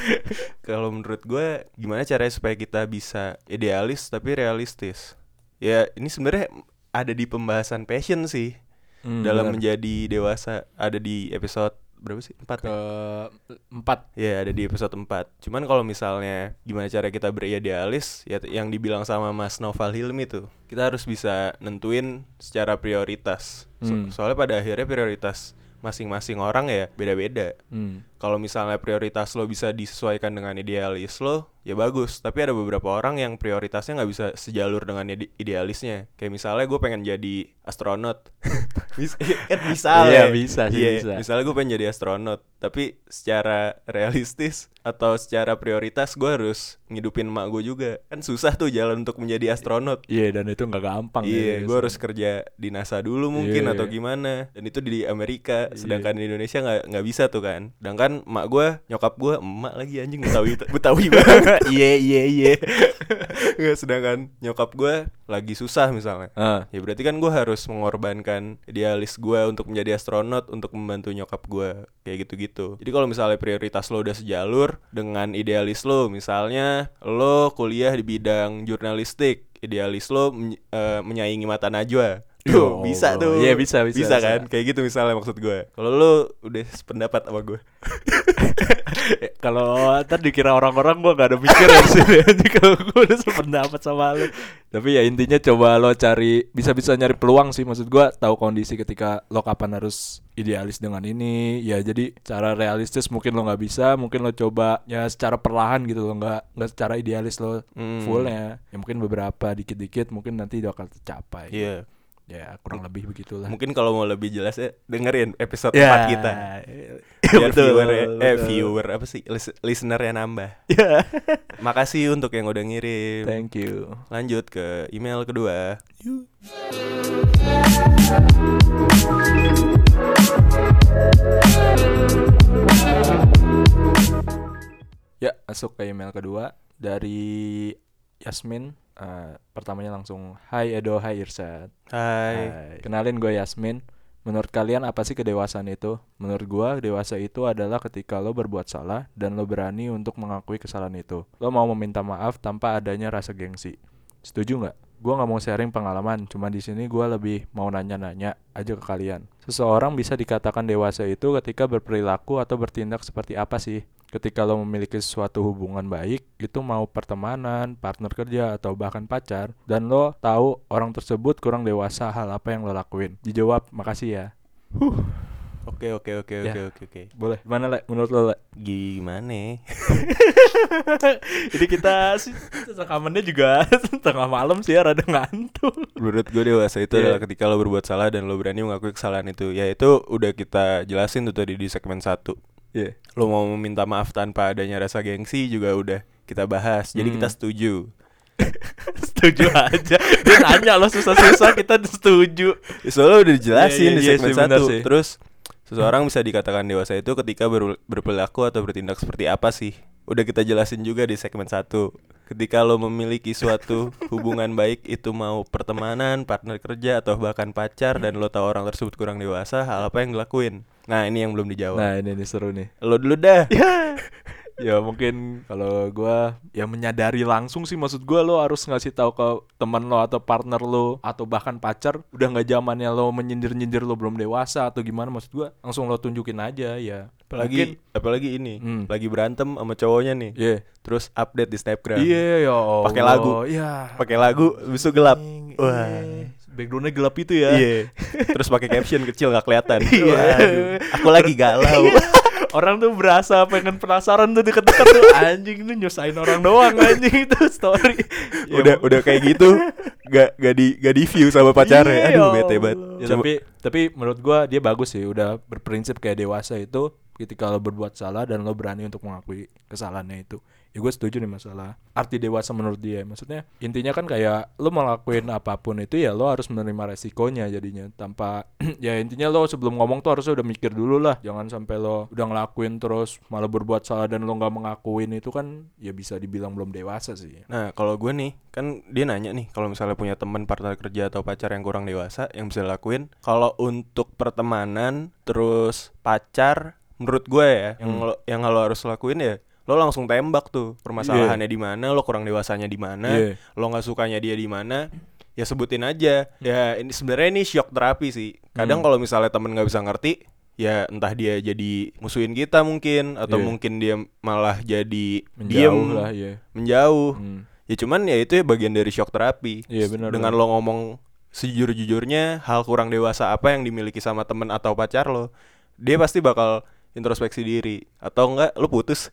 S1: Kalau menurut gue, gimana caranya supaya kita bisa idealis tapi realistis? Ya, ini sebenarnya ada di pembahasan passion sih
S2: Hmm,
S1: dalam
S2: benar.
S1: menjadi dewasa. Ada di episode berapa sih? Empat.
S2: ke
S1: ya?
S2: empat.
S1: Ya, ada di episode 4. Cuman kalau misalnya gimana cara kita beridealis, ya yang dibilang sama Mas Noval Hilmi tuh, kita harus bisa nentuin secara prioritas. So-
S2: Hmm.
S1: soalnya pada akhirnya prioritas masing-masing orang ya beda-beda.
S2: Hmm.
S1: Kalau misalnya prioritas lo bisa disesuaikan dengan idealis lo, ya bagus. Tapi ada beberapa orang yang prioritasnya nggak bisa sejalur dengan ide- idealisnya. Kayak misalnya gue pengen jadi astronot. Bis- kan bisa
S2: Iya,
S1: ya.
S2: bisa sih,
S1: Iya,
S2: bisa.
S1: Misalnya gue pengen jadi astronot, tapi secara realistis atau secara prioritas gue harus ngidupin emak gue juga. Kan susah tuh jalan untuk menjadi astronot.
S2: Iya dan itu nggak gampang.
S1: Iya,
S2: ya,
S1: gue harus kerja di NASA dulu mungkin
S2: Iya.
S1: atau gimana. Dan itu di Amerika, sedangkan di Indonesia nggak nggak bisa tuh kan. Sedangkan emak gue, nyokap gue, emak lagi anjing Betawi Betawi banget. Iya iya iya. Nggak, sedangkan nyokap gue lagi susah misalnya.
S2: Ah.
S1: Ya berarti kan gue harus mengorbankan idealis gue untuk menjadi astronot untuk membantu nyokap gue kayak gitu-gitu. Jadi kalau misalnya prioritas lo udah sejalur dengan idealis lo, misalnya lo kuliah di bidang jurnalistik, idealis lo eh, menyaingi mata najwa. Tuh,
S2: Ya
S1: bisa tuh.
S2: Iya, bisa, bisa,
S1: Bisa
S2: bisa.
S1: kan? Kayak gitu misalnya maksud gue. Kalau lo udah sependapat sama gue.
S2: Kalau ntar dikira orang-orang gua gak ada mikir ya sini aja kalau gua udah sependapat sama lu. Tapi ya intinya coba lo cari bisa-bisa nyari peluang sih maksud gua tahu kondisi ketika lo kapan harus idealis dengan ini ya jadi cara realistis mungkin lo nggak bisa mungkin lo coba ya secara perlahan gitu lo nggak nggak secara idealis lo
S1: Hmm.
S2: fullnya ya mungkin beberapa dikit-dikit mungkin nanti bakal tercapai
S1: Iya.
S2: Ya kurang lebih begitulah
S1: Mungkin kalau mau lebih jelas ya dengerin episode
S2: Ya,
S1: 4 kita. Biar
S2: betul,
S1: viewer eh
S2: betul.
S1: viewer apa sih lis- listenernya nambah.
S2: Ya.
S1: Makasih untuk yang udah ngirim.
S2: Thank you.
S1: Lanjut ke email kedua.
S2: Ya, masuk ke email kedua dari Yasmin. Eh, pertamanya langsung, Hai Edo, Hai Irsad.
S1: Hai.
S2: Kenalin gue Yasmin. Menurut kalian apa sih kedewasaan itu? Menurut gue, dewasa itu adalah ketika lo berbuat salah dan lo berani untuk mengakui kesalahan itu. Lo mau meminta maaf tanpa adanya rasa gengsi. Setuju nggak? Gue nggak mau sharing pengalaman, cuma di sini gue lebih mau nanya-nanya aja ke kalian. Seseorang bisa dikatakan dewasa itu ketika berperilaku atau bertindak seperti apa sih? Ketika lo memiliki suatu hubungan baik, itu mau pertemanan, partner kerja, atau bahkan pacar, dan lo tahu orang tersebut kurang dewasa hal apa yang lo lakuin. Dijawab, makasih ya.
S1: Oke oke oke
S2: Ya.
S1: oke oke oke.
S2: Boleh. Gimana, Le? Menurut lo, Le?
S1: Gimana?
S2: Jadi kita sih rekamannya juga tengah malam sih ya, rada ngantuk.
S1: Menurut gue dewasa itu
S2: Iya.
S1: adalah ketika lo berbuat salah dan lo berani mengakui kesalahan itu. Ya itu udah kita jelasin tuh tadi di segmen 1.
S2: Iya.
S1: Lo mau meminta maaf tanpa adanya rasa gengsi juga udah kita bahas. Jadi
S2: Hmm.
S1: kita setuju.
S2: setuju aja. Dia nanya lo susah-susah, kita setuju.
S1: Ya, soalnya udah dijelasin
S2: Iya, iya,
S1: di
S2: iya
S1: segmen satu.
S2: sih.
S1: Terus seseorang bisa dikatakan dewasa itu ketika ber- berperilaku atau bertindak seperti apa sih? Udah kita jelasin juga di segmen satu. Ketika lo memiliki suatu hubungan baik itu mau pertemanan, partner kerja atau bahkan pacar dan lo tahu orang tersebut kurang dewasa, hal apa yang dilakuin? Nah, ini yang belum dijawab.
S2: Nah, ini nih seru nih.
S1: Lo dulu dah.
S2: ya mungkin kalau gua ya menyadari langsung sih maksud gua lo harus ngasih tahu ke teman lo atau partner lo atau bahkan pacar udah nggak zamannya lo menyindir-nyindir lo belum dewasa atau gimana maksud gua langsung lo tunjukin aja ya
S1: Apalagi apalagi ini,
S2: Hmm.
S1: lagi berantem sama cowoknya nih.
S2: Iya.
S1: Terus update di Snapgram.
S2: Iya ya Allah.
S1: Pakai lagu.
S2: Iya.
S1: Pakai lagu, besok gelap. Wah.
S2: iya. Backgroundnya gelap itu ya.
S1: Iya. Terus pakai caption kecil nggak kelihatan.
S2: Iya.
S1: Waduh, Aku lagi galau.
S2: Orang tuh berasa pengen penasaran tuh deket-deket tuh anjing ini nyusahin orang doang anjing itu story. Ya,
S1: udah udah kayak gitu gak gak di gak di view sama pacarnya.
S2: Iya,
S1: Aduh
S2: ya
S1: bete banget.
S2: Ya, tapi tapi menurut gua dia bagus sih udah berprinsip kayak dewasa itu ketika lo berbuat salah dan lo berani untuk mengakui kesalahannya itu ya gue setuju nih masalah arti dewasa menurut dia. Maksudnya intinya kan kayak lo ngelakuin apa pun itu ya lo harus menerima resikonya jadinya. Tanpa ya intinya lo sebelum ngomong tuh harusnya udah mikir dulu lah. Jangan sampai lo udah ngelakuin terus malah berbuat salah dan lo nggak mengakuin itu kan ya bisa dibilang belum dewasa sih.
S1: Nah, kalau gue nih, kan dia nanya nih, kalau misalnya punya teman partner kerja atau pacar yang kurang dewasa, yang bisa lakuin, kalau untuk pertemanan, terus pacar, menurut gue ya, yang
S2: Hmm.
S1: lo, yang lo harus lakuin ya, lo langsung tembak tuh permasalahannya di mana, lo kurang dewasanya di mana,
S2: Iya.
S1: lo nggak sukanya dia di mana, ya sebutin aja. Ya ini sebenarnya ini shock terapi sih. Kadang
S2: Hmm.
S1: kalau misalnya temen nggak bisa ngerti, ya entah dia jadi musuhin kita mungkin, atau
S2: Iya.
S1: mungkin dia malah jadi
S2: menjauh
S1: diem,
S2: lah ya
S1: menjauh.
S2: Hmm.
S1: Ya cuman ya itu ya bagian dari shock terapi.
S2: Iya, benar,
S1: Dengan lo ngomong sejujur-jujurnya hal kurang dewasa apa yang dimiliki sama temen atau pacar lo, dia pasti bakal introspeksi diri atau enggak lo putus.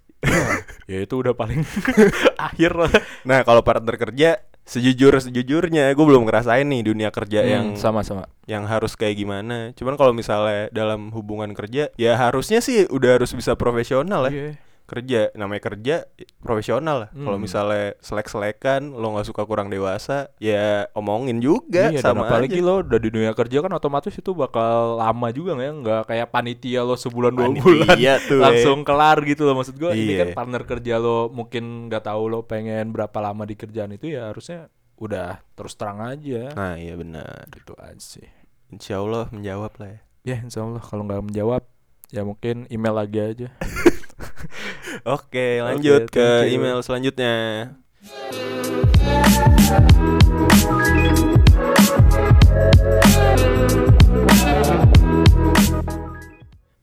S2: Ya itu udah paling akhir lah
S1: Nah kalau partner kerja sejujur sejujurnya gue belum ngerasain nih dunia kerja yang
S2: Hmm, sama sama
S1: yang harus kayak gimana. Cuman kalau misalnya dalam hubungan kerja ya harusnya sih udah harus bisa profesional ya.
S2: Iya.
S1: Kerja. Namanya kerja profesional. Lah kalau
S2: Hmm.
S1: misalnya selek-selekan lo nggak suka kurang dewasa ya omongin juga
S2: iya, dan
S1: sama
S2: apalagi
S1: aja.
S2: lo udah di dunia kerja kan otomatis itu bakal lama juga nggak ya? Nggak kayak panitia lo sebulan dua
S1: Panitia
S2: bulan
S1: tuh, eh.
S2: langsung kelar gitu loh. Maksud gue ini
S1: Iya.
S2: kan partner kerja lo mungkin nggak tahu lo pengen berapa lama di kerjaan itu ya harusnya udah terus terang aja.
S1: Nah iya benar.
S2: Gitu aja sih.
S1: Insya Allah menjawab lah ya.
S2: Ya insya Allah. Kalau nggak menjawab ya mungkin email lagi aja
S1: oke lanjut
S2: Oke,
S1: ke email selanjutnya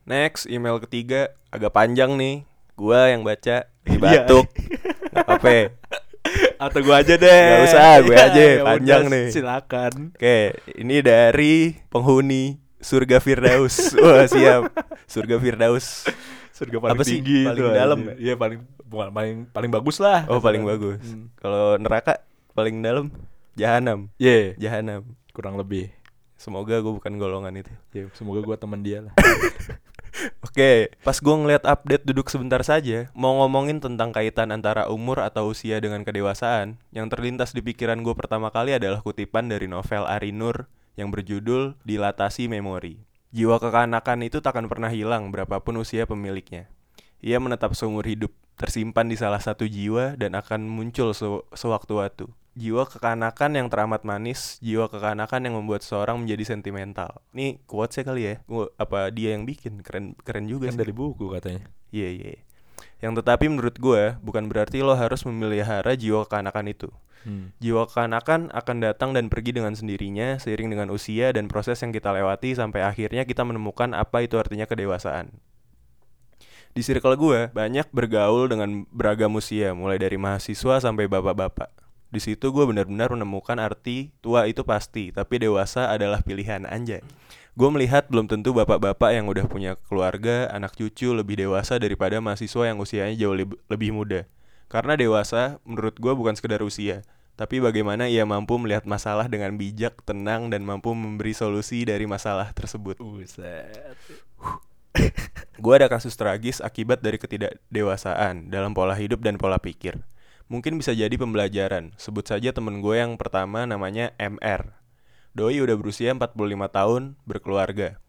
S1: Next, email ketiga agak panjang nih. Gua yang baca
S2: Iya.
S1: batuk. Nggak apa-apa.
S2: atau gua aja deh
S1: Nggak usah, gue aja,
S2: Ya
S1: panjang
S2: udah,
S1: nih.
S2: silakan
S1: Oke, ini dari penghuni Surga Firdaus. Wah, siap. Surga Firdaus.
S2: Surga paling
S1: Apa sih?
S2: tinggi
S1: Paling
S2: itu
S1: dalam
S2: aja. iya paling bukan paling paling bagus lah
S1: Oh, paling bagus.
S2: Hmm.
S1: Kalau neraka paling dalam Jahanam.
S2: Iya,
S1: Jahanam.
S2: kurang lebih
S1: Semoga gue bukan golongan itu.
S2: ya semoga gua teman dia lah
S1: Oke, pas gue ngeliat update duduk sebentar saja, mau ngomongin tentang kaitan antara umur atau usia dengan kedewasaan, yang terlintas di pikiran gue pertama kali adalah kutipan dari novel Ari Nur yang berjudul Dilatasi Memori. Jiwa kekanakan itu takkan pernah hilang berapapun usia pemiliknya. Ia menetap seumur hidup, tersimpan di salah satu jiwa dan akan muncul se- sewaktu-waktu. Jiwa kekanakan yang teramat manis, jiwa kekanakan yang membuat seseorang menjadi sentimental. Ini quotes kali ya? Gua- apa dia yang bikin? Keren keren juga
S2: kan
S1: sih.
S2: dari buku katanya
S1: Iya iya. Yang tetapi menurut gue bukan berarti lo harus memelihara jiwa kekanakan itu.
S2: hmm.
S1: Jiwa kekanakan akan datang dan pergi dengan sendirinya seiring dengan usia dan proses yang kita lewati sampai akhirnya kita menemukan apa itu artinya kedewasaan. Di circle gue banyak bergaul dengan beragam usia, mulai dari mahasiswa sampai bapak-bapak. Di situ gue benar-benar menemukan arti tua itu pasti, tapi dewasa adalah pilihan anjay. Gue melihat belum tentu bapak-bapak yang udah punya keluarga, anak cucu lebih dewasa daripada mahasiswa yang usianya jauh leb- lebih muda. Karena dewasa menurut gue bukan sekedar usia, tapi bagaimana ia mampu melihat masalah dengan bijak, tenang, dan mampu memberi solusi dari masalah tersebut.
S2: Buset.
S1: Gue ada kasus tragis akibat dari ketidakdewasaan dalam pola hidup dan pola pikir. Mungkin bisa jadi pembelajaran. Sebut saja temen gue yang pertama namanya MR. Doi udah berusia 45 tahun, berkeluarga.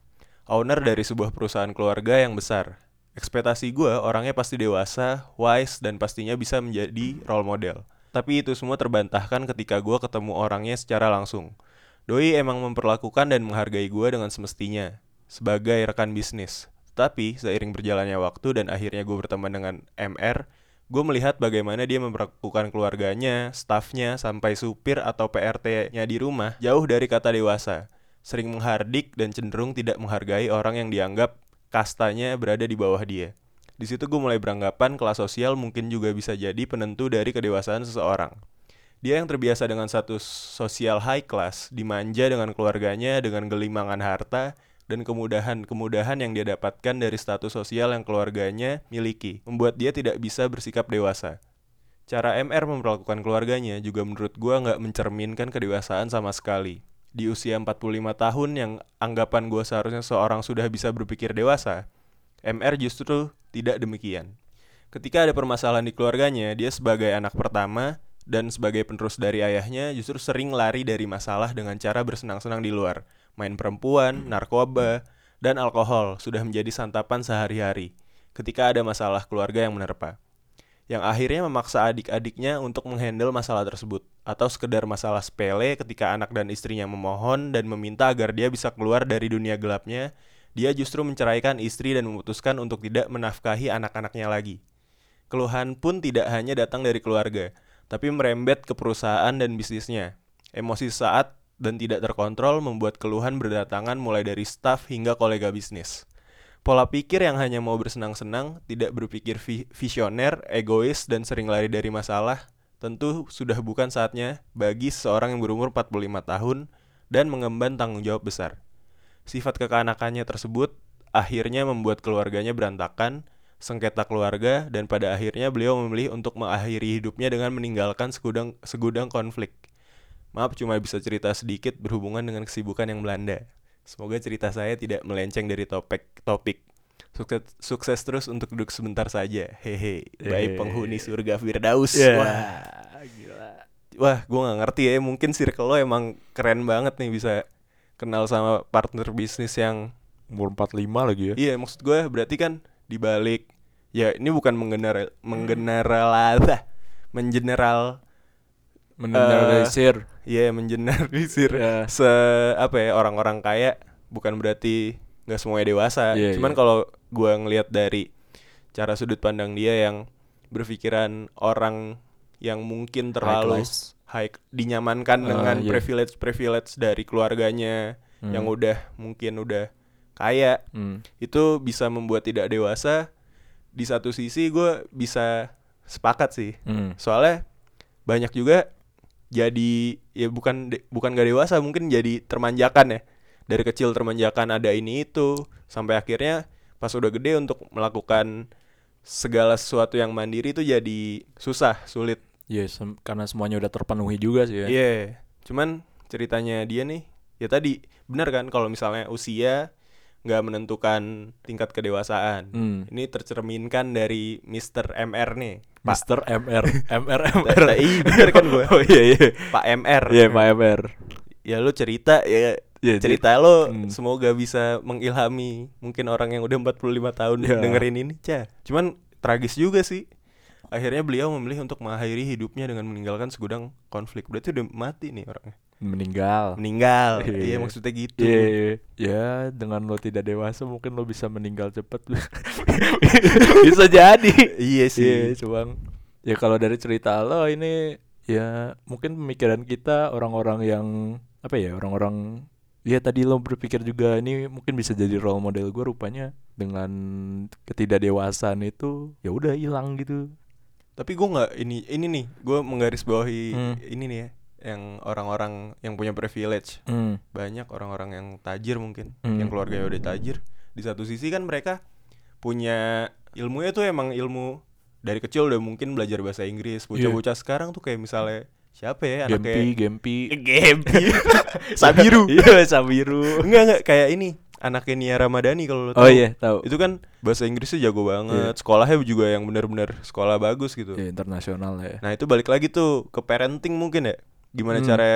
S1: Owner dari sebuah perusahaan keluarga yang besar. Ekspektasi gue orangnya pasti dewasa, wise, dan pastinya bisa menjadi role model. Tapi itu semua terbantahkan ketika gue ketemu orangnya secara langsung. Doi emang memperlakukan dan menghargai gue dengan semestinya, sebagai rekan bisnis. Tapi seiring berjalannya waktu dan akhirnya gue berteman dengan MR, gue melihat bagaimana dia memperlakukan keluarganya, stafnya, sampai supir atau PRT-nya di rumah jauh dari kata dewasa. Sering menghardik dan cenderung tidak menghargai orang yang dianggap kastanya berada di bawah dia. Di situ gue mulai beranggapan kelas sosial mungkin juga bisa jadi penentu dari kedewasaan seseorang. Dia yang terbiasa dengan status sosial high class, dimanja dengan keluarganya dengan gelimangan harta dan kemudahan-kemudahan yang dia dapatkan dari status sosial yang keluarganya miliki, membuat dia tidak bisa bersikap dewasa. Cara MR memperlakukan keluarganya juga menurut gua nggak mencerminkan kedewasaan sama sekali. Di usia 45 tahun yang anggapan gua seharusnya seorang sudah bisa berpikir dewasa, MR justru tidak demikian. Ketika ada permasalahan di keluarganya, dia sebagai anak pertama dan sebagai penerus dari ayahnya justru sering lari dari masalah dengan cara bersenang-senang di luar. Main perempuan, narkoba, dan alkohol sudah menjadi santapan sehari-hari ketika ada masalah keluarga yang menerpa. Yang akhirnya memaksa adik-adiknya untuk menghandle masalah tersebut atau sekedar masalah sepele ketika anak dan istrinya memohon dan meminta agar dia bisa keluar dari dunia gelapnya, dia justru menceraikan istri dan memutuskan untuk tidak menafkahi anak-anaknya lagi. Keluhan pun tidak hanya datang dari keluarga, tapi merembet ke perusahaan dan bisnisnya. Emosi saat dan tidak terkontrol membuat keluhan berdatangan mulai dari staf hingga kolega bisnis. Pola pikir yang hanya mau bersenang-senang, tidak berpikir vi visioner, egois, dan sering lari dari masalah, tentu sudah bukan saatnya bagi seseorang yang berumur 45 tahun dan mengemban tanggung jawab besar. Sifat kekanakannya tersebut akhirnya membuat keluarganya berantakan, sengketa keluarga dan pada akhirnya beliau memilih untuk mengakhiri hidupnya dengan meninggalkan segudang segudang konflik. Maaf cuma bisa cerita sedikit berhubungan dengan kesibukan yang melanda. Semoga cerita saya tidak melenceng dari topik topik. Sukses, sukses terus untuk duduk sebentar saja. Hehe. Baik penghuni surga Firdaus.
S2: Yeah.
S1: Wah, gila. Wah, gue nggak ngerti ya. Mungkin circle lo emang keren banget nih bisa kenal sama partner bisnis yang
S2: Umur 45 lagi ya.
S1: Iya, maksud gue berarti kan di balik ya ini bukan menggeneral menggeneralisir mengeneral
S2: Meneneralisir.
S1: ya mengeneralisir
S2: Ya.
S1: se apa ya orang-orang kaya bukan berarti nggak semuanya dewasa
S2: Iya,
S1: cuman
S2: iya.
S1: kalau gua ngelihat dari cara sudut pandang dia yang berpikiran orang yang mungkin terlalu
S2: class.
S1: high dinyamankan
S2: Ah,
S1: dengan
S2: iya.
S1: privilege privilege dari keluarganya yang udah mungkin udah kaya
S2: Hmm.
S1: itu bisa membuat tidak dewasa di satu sisi gue bisa sepakat sih
S2: Hmm.
S1: soalnya banyak juga jadi ya bukan de- bukan gak dewasa mungkin jadi termanjakan ya dari kecil termanjakan ada ini itu sampai akhirnya pas udah gede untuk melakukan segala sesuatu yang mandiri itu jadi susah sulit
S2: Iya, sem- karena semuanya udah terpenuhi juga sih ya.
S1: Iya, cuman ceritanya dia nih, ya tadi benar kan kalau misalnya usia nggak menentukan tingkat kedewasaan.
S2: Hmm.
S1: Ini tercerminkan dari Mr. MR nih, Pak.
S2: Mister MR, MR, MR.
S1: Iya bener kan gue.
S2: Oh iya iya.
S1: Pak MR.
S2: Iya Pak MR.
S1: Ya lu cerita ya
S2: Iya,
S1: cerita lo
S2: Hmm.
S1: semoga bisa mengilhami mungkin orang yang udah 45 tahun
S2: Iya.
S1: dengerin ini, Cah. Cuman tragis juga sih. Akhirnya beliau memilih untuk mengakhiri hidupnya dengan meninggalkan segudang konflik. Berarti udah mati nih orangnya.
S2: Meninggal.
S1: Meninggal.
S2: Iya.
S1: Iya maksudnya gitu.
S2: Iya, iya. ya dengan lo tidak dewasa mungkin lo bisa meninggal cepat. bisa jadi.
S1: Iya sih.
S2: Iya, cuman ya kalau dari cerita lo ini ya mungkin pemikiran kita orang-orang yang apa ya orang-orang ya tadi lo berpikir juga ini mungkin bisa jadi role model gue rupanya dengan ketidakdewasaan itu ya udah hilang gitu.
S1: Tapi gue nggak ini ini nih, gue menggarisbawahi
S2: Hmm.
S1: ini nih ya, yang orang-orang yang punya privilege.
S2: Hmm.
S1: Banyak orang-orang yang tajir mungkin,
S2: Hmm.
S1: yang keluarganya udah tajir. Di satu sisi kan mereka punya ilmunya tuh emang ilmu dari kecil udah mungkin belajar bahasa Inggris. Bocah-bocah sekarang tuh kayak misalnya siapa ya
S2: Gempi,
S1: anaknya
S2: Gempi.
S1: Gempi. Sabiru.
S2: Iya, Sabiru.
S1: Enggak enggak kayak ini anaknya Nia Ramadhani kalau lo
S2: Oh
S1: tahu.
S2: iya, tahu.
S1: Itu kan bahasa Inggrisnya jago banget. Sekolahnya juga yang benar-benar sekolah bagus gitu.
S2: Ya, internasional ya.
S1: Nah itu balik lagi tuh ke parenting mungkin ya Gimana
S2: Hmm.
S1: cara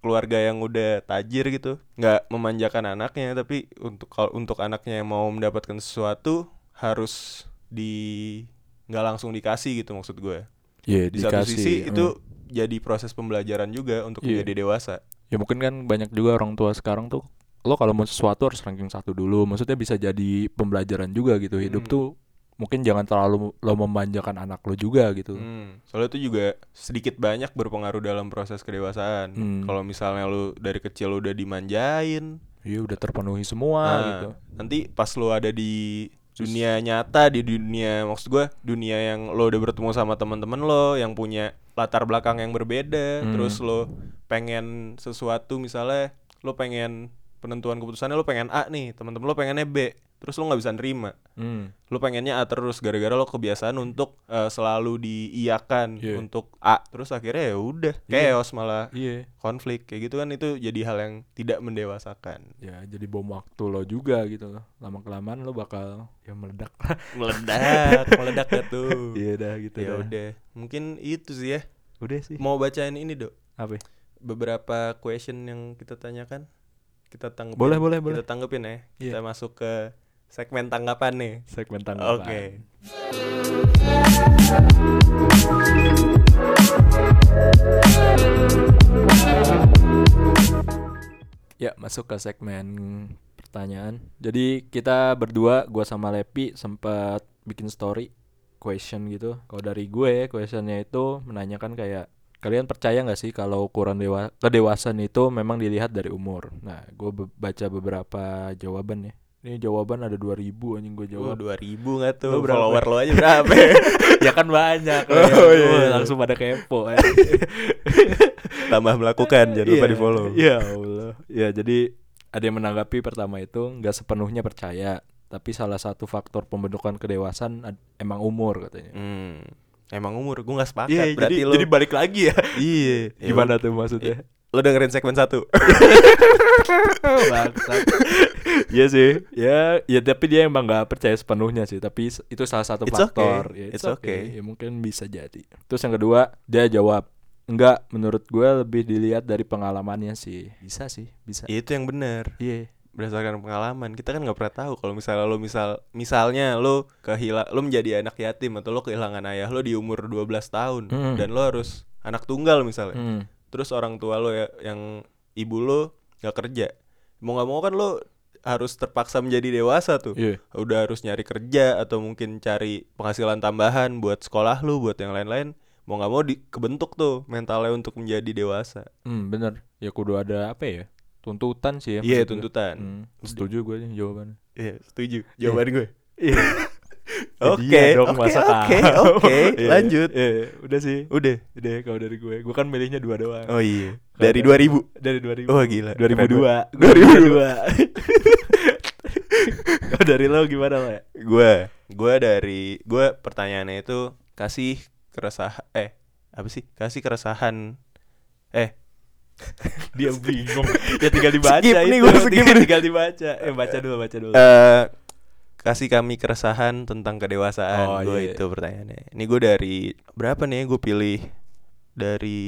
S1: keluarga yang udah tajir gitu nggak memanjakan anaknya Tapi untuk kalau untuk anaknya yang mau mendapatkan sesuatu Harus di nggak langsung dikasih gitu maksud gue
S2: Iya,
S1: Di satu
S2: dikasih.
S1: sisi
S2: Hmm.
S1: itu jadi proses pembelajaran juga untuk
S2: Iya.
S1: menjadi dewasa
S2: ya mungkin kan banyak juga orang tua sekarang tuh lo kalau mau sesuatu harus ranking satu dulu maksudnya bisa jadi pembelajaran juga gitu hidup
S1: Hmm.
S2: tuh mungkin jangan terlalu lo memanjakan anak lo juga gitu
S1: Hmm, soalnya itu juga sedikit banyak berpengaruh dalam proses kedewasaan.
S2: Hmm.
S1: Kalau misalnya lu dari kecil udah dimanjain,
S2: iya udah terpenuhi semua
S1: Nah,
S2: gitu
S1: Nanti pas lo ada di dunia nyata, di dunia maksud gua dunia yang lo udah bertemu sama teman-teman lo yang punya latar belakang yang berbeda,
S2: Hmm.
S1: terus lo pengen sesuatu misalnya lo pengen penentuan keputusannya lo pengen A nih, teman-teman lo pengennya B. terus lu nggak bisa nerima
S2: Hmm.
S1: lu pengennya A terus gara-gara lo kebiasaan untuk eh, selalu diiyakan
S2: Iya.
S1: untuk A terus akhirnya ya udah chaos malah
S2: Iya.
S1: konflik kayak gitu kan itu jadi hal yang tidak mendewasakan
S2: Ya jadi bom waktu lo juga gitu loh. Lama kelamaan lo bakal ya meledak.
S1: meledak meledak tuh
S2: Iya dah gitu
S1: ya
S2: dah.
S1: udah mungkin itu sih ya
S2: Udah sih.
S1: mau bacain ini dok
S2: Apa?
S1: beberapa question yang kita tanyakan kita tanggepin
S2: Boleh, boleh,
S1: kita
S2: boleh.
S1: tanggepin ya
S2: Iya.
S1: kita masuk ke segmen tanggapan nih
S2: Segmen
S1: oke
S2: tanggapan. Ya, masuk ke segmen pertanyaan. Jadi kita berdua, gua sama Lepi sempat bikin story question gitu. Kalau dari gue, questionnya itu menanyakan kayak kalian percaya nggak sih kalau ukuran dewa kedewasaan itu memang dilihat dari umur? Nah, gue be- baca beberapa jawaban ya. Ini jawaban ada 2000 anjing gue jawab.
S1: dua ribu nggak tuh
S2: Lu berapa?
S1: follower lo aja berapa
S2: ya kan banyak.
S1: Oh,
S2: kayak,
S1: iya, iya.
S2: langsung pada kepo.
S1: tambah melakukan jangan lupa
S2: Iya,
S1: di follow
S2: Ya Allah. Ya jadi ada yang menanggapi pertama itu nggak sepenuhnya percaya, tapi salah satu faktor pembentukan kedewasaan emang umur katanya.
S1: hmm. emang umur gue nggak sepakat
S2: Iya,
S1: berarti
S2: jadi,
S1: lo
S2: jadi balik lagi ya.
S1: iya Ya
S2: Gimana tuh maksudnya?
S1: lo dengerin segmen satu
S2: Bangsat. Iya sih. Ya, ya tapi dia emang nggak percaya sepenuhnya sih, tapi itu salah satu
S1: It's
S2: faktor.
S1: okay.
S2: Ya,
S1: It's okay.
S2: Ya mungkin bisa jadi. Terus yang kedua, dia jawab, "Enggak, menurut gue lebih dilihat dari pengalamannya sih." Bisa sih, bisa.
S1: Ya, itu yang benar
S2: Iya.
S1: berdasarkan pengalaman kita kan nggak pernah tahu kalau misalnya lo misal misalnya lo kehilang lo menjadi anak yatim atau lo kehilangan ayah lo di umur 12 tahun
S2: Hmm.
S1: dan lo harus anak tunggal misalnya
S2: Hmm.
S1: terus orang tua lo ya yang ibu lo nggak kerja mau nggak mau kan lo harus terpaksa menjadi dewasa tuh
S2: Iya.
S1: udah harus nyari kerja atau mungkin cari penghasilan tambahan buat sekolah lo buat yang lain-lain mau nggak mau di, kebentuk tuh mentalnya untuk menjadi dewasa
S2: Hmm, bener. Ya kudu ada apa ya? Tuntutan sih ya.
S1: iya
S2: gue.
S1: tuntutan
S2: Hmm, setuju gue nih jawabannya.
S1: iya setuju jawaban gue
S2: Iya.
S1: Oke,
S2: dong,
S1: oke, oke, oke,
S2: Iya,
S1: lanjut.
S2: Iya, udah sih.
S1: udah
S2: Udah kalau dari gue. Gue kan milihnya dua doang.
S1: oh iya dari 2000
S2: Dari 2000.
S1: Wah, gila.
S2: 2002.
S1: Keren
S2: 2002. Kalau dari lo gimana lo ya?
S1: gue gue dari gue pertanyaannya itu kasih keresahan eh apa sih kasih keresahan eh
S2: Dia bingung. ya tinggal dibaca
S1: Skip
S2: itu.
S1: nih, gua skip
S2: tinggal,
S1: nih.
S2: tinggal dibaca. Eh baca dulu, baca dulu.
S1: eh kasih kami keresahan tentang kedewasaan
S2: Oh,
S1: gue
S2: iya.
S1: itu pertanyaannya. Ini gue dari berapa nih gue pilih? Dari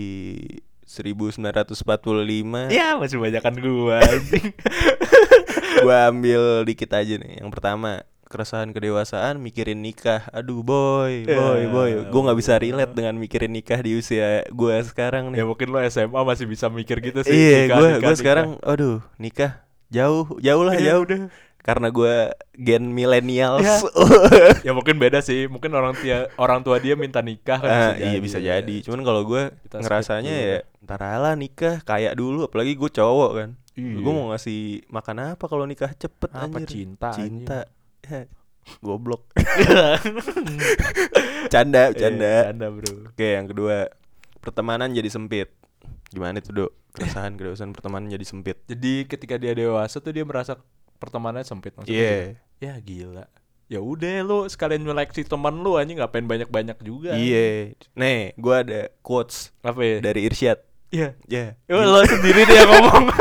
S1: 1945
S2: ya, masih banyakan gue anjing.
S1: gue ambil dikit aja nih. Yang pertama keresahan kedewasaan mikirin nikah. Aduh boy boy
S2: Ya,
S1: boy gue nggak bisa relate dengan mikirin nikah di usia gue sekarang
S2: ya
S1: nih
S2: mungkin lo SMA masih bisa mikir gitu sih.
S1: iya gue gue sekarang aduh nikah. Jauh jauh lah
S2: Iya,
S1: jauh
S2: udah.
S1: Karena gue gen millennials.
S2: Ya. ya mungkin beda sih. Mungkin orang tia orang tua dia minta nikah kan
S1: Ah,
S2: bisa
S1: iya
S2: jadi.
S1: bisa jadi. cuman kalau gue ngerasanya ya ntar lah nikah kayak dulu. Apalagi gue cowok kan.
S2: Iya.
S1: gue mau ngasih makan apa kalau nikah? Cepet
S2: Apa,
S1: anjir.
S2: cinta,
S1: cinta. Ya, goblok. Canda
S2: Eh,
S1: canda.
S2: canda bro.
S1: Oke yang kedua pertemanan jadi sempit. Gimana itu dok? Keresahan kedewasaan pertemanan jadi sempit.
S2: Jadi ketika dia dewasa tuh dia merasa pertemanannya sempit maksudnya
S1: iya.
S2: gitu. ya gila. Ya udah lu sekalian nyeleksi teman lu anjing ngapain banyak banyak juga?
S1: Iya. Nih gue ada quotes
S2: apa ya?
S1: dari Irsyad.
S2: Iya.
S1: Ya
S2: Ya, lo sendiri yang ngomong.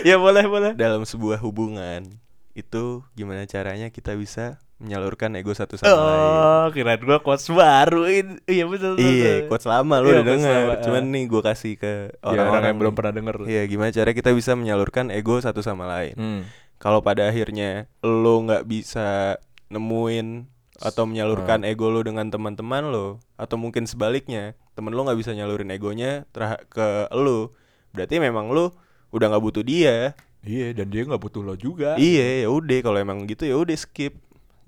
S2: Ya boleh boleh.
S1: Dalam sebuah hubungan itu gimana caranya kita bisa menyalurkan ego satu sama lain?
S2: oh kira gua quotes baru. Ini iya betul betul,
S1: Iya, quotes lama lu
S2: Iya,
S1: udah denger.
S2: lama,
S1: Cuman nih gue kasih ke
S2: Ya,
S1: orang-orang
S2: orang yang belum pernah denger
S1: Iya, gimana cara kita bisa menyalurkan ego satu sama lain.
S2: hmm.
S1: Kalau pada akhirnya lo nggak bisa nemuin atau menyalurkan
S2: Ah.
S1: ego lo dengan teman-teman lo, atau mungkin sebaliknya temen lo nggak bisa nyalurin egonya ke lo, berarti memang lo udah nggak butuh dia.
S2: iya dan dia nggak butuh lo juga
S1: Iya, ya udah kalau emang gitu ya udah skip.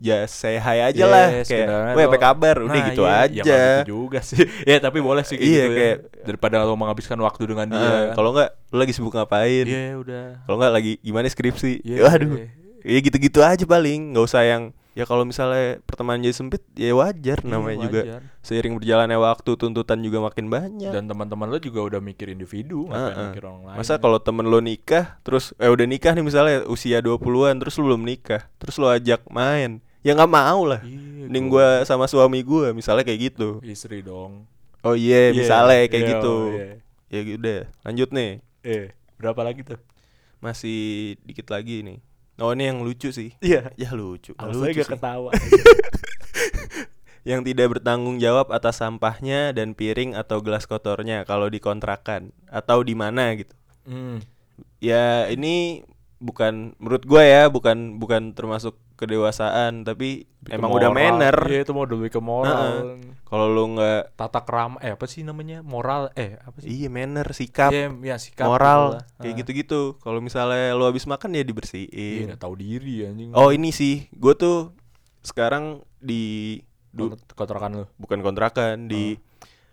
S1: Just say hi aja
S2: Yes,
S1: lah kayak, "Weh, apa kabar?" Udah
S2: Nah,
S1: gitu
S2: iya,
S1: aja.
S2: ya gitu juga sih ya tapi boleh sih kayak
S1: Iya,
S2: gitu ya.
S1: kayak-
S2: daripada lo menghabiskan waktu dengan dia kan.
S1: kalau nggak lo lagi sibuk ngapain?
S2: iya udah
S1: Kalau nggak lagi gimana skripsi?
S2: Iya,
S1: Waduh.
S2: iya.
S1: Ya gitu-gitu aja paling, nggak usah yang ya kalau misalnya pertemanan jadi sempit ya wajar namanya
S2: Iya,
S1: juga
S2: wajar.
S1: seiring berjalannya waktu tuntutan juga makin banyak
S2: Dan teman-teman lo juga udah mikir individu, ngapain
S1: Heeh.
S2: mikir orang lain.
S1: Masa kalau temen lo nikah terus eh udah nikah nih misalnya usia 20-an terus lo belum nikah, terus lo ajak main. Ya nggak mau lah.
S2: Iya,
S1: Mending
S2: gua-
S1: gua sama suami gua misalnya kayak gitu.
S2: istri dong.
S1: Oh iya,
S2: Iya,
S1: misalnya kayak
S2: iya,
S1: gitu.
S2: oh, iya.
S1: Ya udah, lanjut nih.
S2: Eh, berapa lagi tuh?
S1: Masih dikit lagi nih. Oh ini yang lucu sih.
S2: Iya.
S1: Ya lucu.
S2: Alasannya
S1: lucu
S2: gak
S1: sih.
S2: ketawa.
S1: Yang tidak bertanggung jawab atas sampahnya dan piring atau gelas kotornya kalau dikontrakan atau di mana gitu.
S2: hmm.
S1: Ya ini bukan menurut gua ya bukan bukan termasuk kedewasaan tapi
S2: Lebih
S1: emang udah manner.
S2: Iya, itu mau lebih ke moral.
S1: Kalau lu nggak
S2: Tata krama eh apa sih namanya? Moral eh apa sih?
S1: iya manner, sikap,
S2: Iya, ya, sikap
S1: moral
S2: gitu
S1: kayak gitu-gitu. Kalau misalnya lu habis makan ya
S2: Iya,
S1: dibersihin.
S2: nggak tahu diri anjing.
S1: Oh ini sih, gue tuh sekarang di du-
S2: Kont- kontrakan lu.
S1: bukan kontrakan di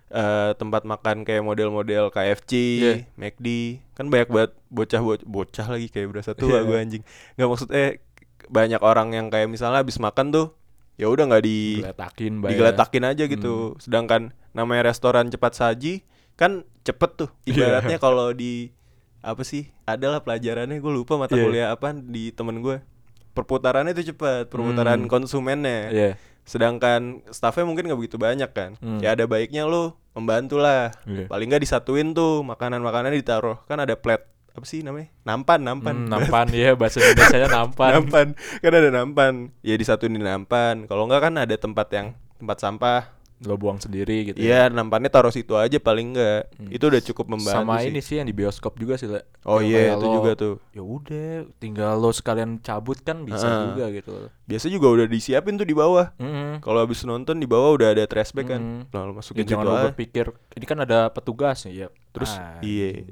S1: eh, tempat makan kayak model-model KFC,
S2: Iya.
S1: McD, kan banyak banget bocah bocah, bocah lagi kayak berasa tua
S2: Iya.
S1: gue anjing. Nggak maksud eh banyak orang yang kayak misalnya habis makan tuh ya udah nggak di
S2: Digeletakin bayar.
S1: digeletakin aja
S2: Hmm.
S1: gitu. Sedangkan namanya restoran cepat saji kan cepet tuh.
S2: Iya.
S1: Ibaratnya kalau di apa sih? Adalah pelajarannya gue lupa mata
S2: Iya.
S1: kuliah apa di temen gue. Perputarannya itu cepat, perputaran
S2: Hmm.
S1: konsumennya.
S2: Iya.
S1: Sedangkan staffnya mungkin nggak begitu banyak kan.
S2: Hmm.
S1: Ya ada baiknya lo membantu lah.
S2: Iya.
S1: Paling nggak disatuin tuh makanan-makanan ditaruh. Kan ada plate apa sih namanya? Nampan, nampan.
S2: Hmm, nampan ya bahasa Indonesia nampan.
S1: nampan. Kan ada nampan. Ya di nampan. Kalau nggak kan ada tempat yang tempat sampah.
S2: Lo buang sendiri gitu.
S1: Iya,
S2: ya.
S1: nampannya taruh situ aja paling enggak. Itu udah cukup membantu
S2: Sama
S1: sih.
S2: ini sih yang di bioskop juga sih, Le.
S1: Oh iya,
S2: kayak
S1: itu
S2: lo-
S1: juga tuh.
S2: Ya udah, tinggal lo sekalian cabut kan bisa
S1: Heeh.
S2: juga gitu.
S1: Biasa juga udah disiapin tuh di bawah.
S2: Mm-mm.
S1: Kalau habis nonton di bawah udah ada trash bag kan.
S2: Mm.
S1: Lalu
S2: Ya,
S1: masukin
S2: jangan
S1: situ
S2: lo berpikir ini kan ada petugasnya ya.
S1: Terus
S2: Ah,
S1: iya.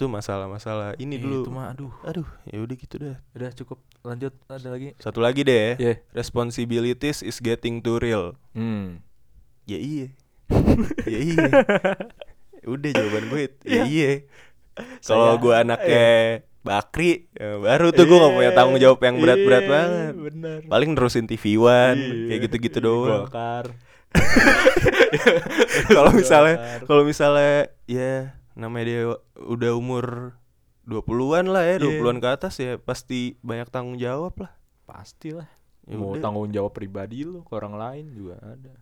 S1: Itu masalah-masalah ini
S2: Iya,
S1: dulu.
S2: Itu mah aduh.
S1: Aduh, ya udah gitu dah.
S2: Udah cukup. Lanjut ada lagi.
S1: Satu lagi deh. ya.
S2: Iya.
S1: Responsibilities is getting too real.
S2: Hmm.
S1: Ya iya. ya iya. Udah jawaban gue. Ya iya. Kalau gue anaknya Bakri, ya baru tuh gue gak punya tanggung jawab yang berat-berat
S2: Iya,
S1: banget.
S2: Bener.
S1: Paling nerusin TV One,
S2: Iya.
S1: kayak gitu-gitu doang. Kalau misalnya, kalau misalnya ya namanya dia udah umur 20-an lah ya,
S2: Iya.
S1: 20-an ke atas ya pasti banyak tanggung jawab lah.
S2: Pastilah.
S1: Ya
S2: Mau
S1: udah.
S2: tanggung jawab pribadi lo ke orang lain juga ada.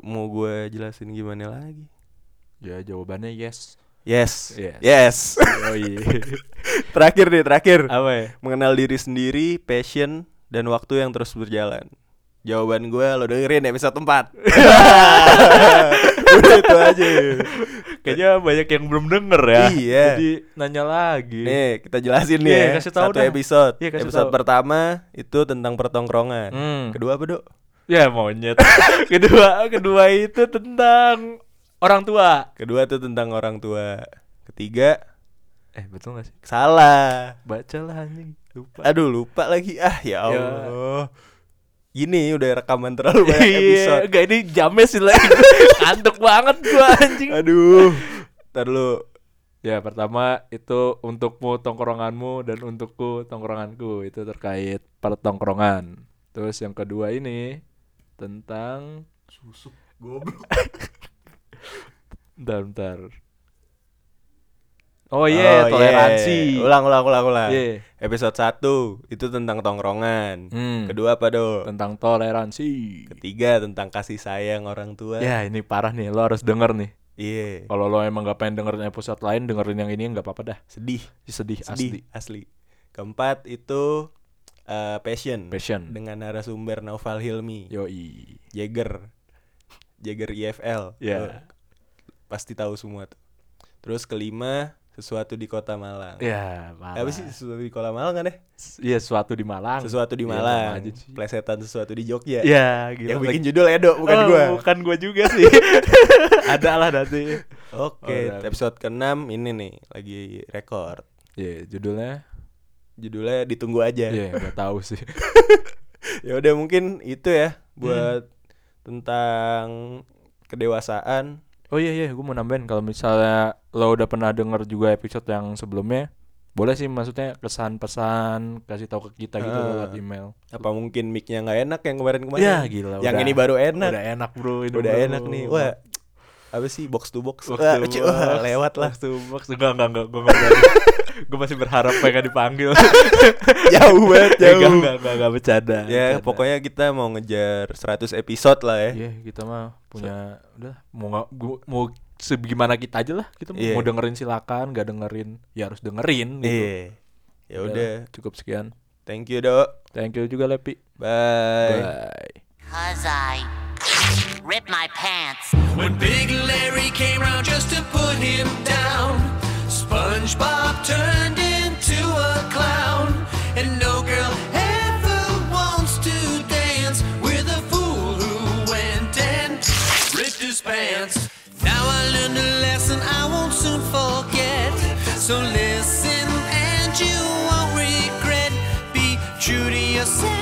S1: Mau gue jelasin gimana lagi?
S2: Ya jawabannya yes.
S1: Yes.
S2: Yes.
S1: Yes.
S2: Oh iya.
S1: terakhir nih, terakhir.
S2: Apa ya?
S1: Mengenal diri sendiri, passion, dan waktu yang terus berjalan. Jawaban gue lo dengerin episode 4 Udah itu aja
S2: Kayaknya banyak yang belum denger ya.
S1: Iya.
S2: Jadi nanya lagi.
S1: Nih kita jelasin nih
S2: Iya,
S1: ya
S2: kasih tahu
S1: Satu
S2: dah.
S1: episode
S2: Iya, kasih
S1: Episode
S2: tahu.
S1: pertama itu tentang pertongkrongan
S2: Hmm.
S1: Kedua apa dok?
S2: Ya monyet. kedua, kedua itu tentang orang tua.
S1: Kedua tuh tentang orang tua Ketiga
S2: Eh betul gak sih?
S1: Salah
S2: Baca lah anjing. Lupa.
S1: Aduh lupa lagi Ah ya
S2: Ya.
S1: Gini udah rekaman terlalu banyak
S2: Iya,
S1: episode
S2: enggak ini james sih lagi. Kantuk banget gua anjing.
S1: Aduh Ntar lu
S2: Ya pertama itu untukmu tongkronganmu dan untukku tongkronganku itu terkait pertongkrongan. Terus yang kedua ini tentang
S1: Susuk goblok
S2: bentar, bentar. Oh iya, toleransi.
S1: Ulang ulang ulang ulang
S2: Iya.
S1: Episode 1 itu tentang tongkrongan
S2: Hmm,
S1: Kedua apa dok?
S2: tentang toleransi.
S1: Ketiga tentang kasih sayang orang tua
S2: Ya ini parah nih, lo harus denger nih.
S1: Iya
S2: Kalau lo emang gak pengen dengerin episode lain, dengerin yang ini nggak apa-apa dah.
S1: Sedih
S2: Sedih,
S1: Sedih
S2: asli.
S1: asli Keempat itu eh, Passion
S2: Passion.
S1: Dengan narasumber Naufal Hilmi
S2: Yoi.
S1: Jagger Jagger IFL
S2: Ya.
S1: Tuh, Pasti tahu semua tuh Terus kelima Sesuatu di kota Malang
S2: Ya, parah.
S1: Apa sih sesuatu di kota Malang kan deh?
S2: Iya, sesuatu di Malang.
S1: Sesuatu di
S2: Iya,
S1: Malang
S2: sih.
S1: Plesetan sesuatu di Jogja
S2: Ya, gitu.
S1: Yang bikin judul Edo bukan
S2: Oh,
S1: gua
S2: Bukan gua juga sih. Ada lah nanti.
S1: Oke,
S2: Oh, dan-
S1: episode ke-6 ini nih lagi record.
S2: Iya, judulnya.
S1: Judulnya ditunggu aja.
S2: Iya, nggak tahu sih.
S1: ya udah mungkin itu ya buat
S2: Hmm.
S1: tentang kedewasaan.
S2: Oh iya iya, gue mau nambahin kalau misalnya lo udah pernah denger juga episode yang sebelumnya, boleh sih maksudnya kesan pesan kasih tahu ke kita gitu
S1: Ah.
S2: lewat email
S1: Apa mungkin mic-nya nggak enak yang kemarin-kemarin?
S2: ya gila
S1: Yang
S2: udah-
S1: ini baru enak.
S2: udah enak bro ini
S1: Udah
S2: bro.
S1: enak nih. Wah, apa sih box to box?
S2: Box to box,
S1: lewat lah.
S2: box to box enggak enggak enggak gue enggak gue masih berharap pengen dipanggil
S1: jauh banget,
S2: enggak
S1: jauh.
S2: enggak enggak enggak bercanda
S1: Ya,
S2: bercanda.
S1: pokoknya kita mau ngejar 100 episode lah ya.
S2: Iya, kita mah punya udah mau nggak gua- mau sebagaimana kita aja lah. Kita mau-
S1: Iya.
S2: mau dengerin silakan, nggak dengerin ya harus dengerin gitu.
S1: Iya. Ya udah,
S2: cukup sekian.
S1: thank you, Dok.
S2: Thank you juga Lepi.
S1: Bye.
S2: Bye.
S3: Cause I ripped my pants.
S4: When Big Larry came round just to put him down, SpongeBob turned into a clown. And no girl ever wants to dance with a fool who went and ripped his pants. Now I learned a lesson I won't soon forget. So listen and you won't regret. Be true to yourself.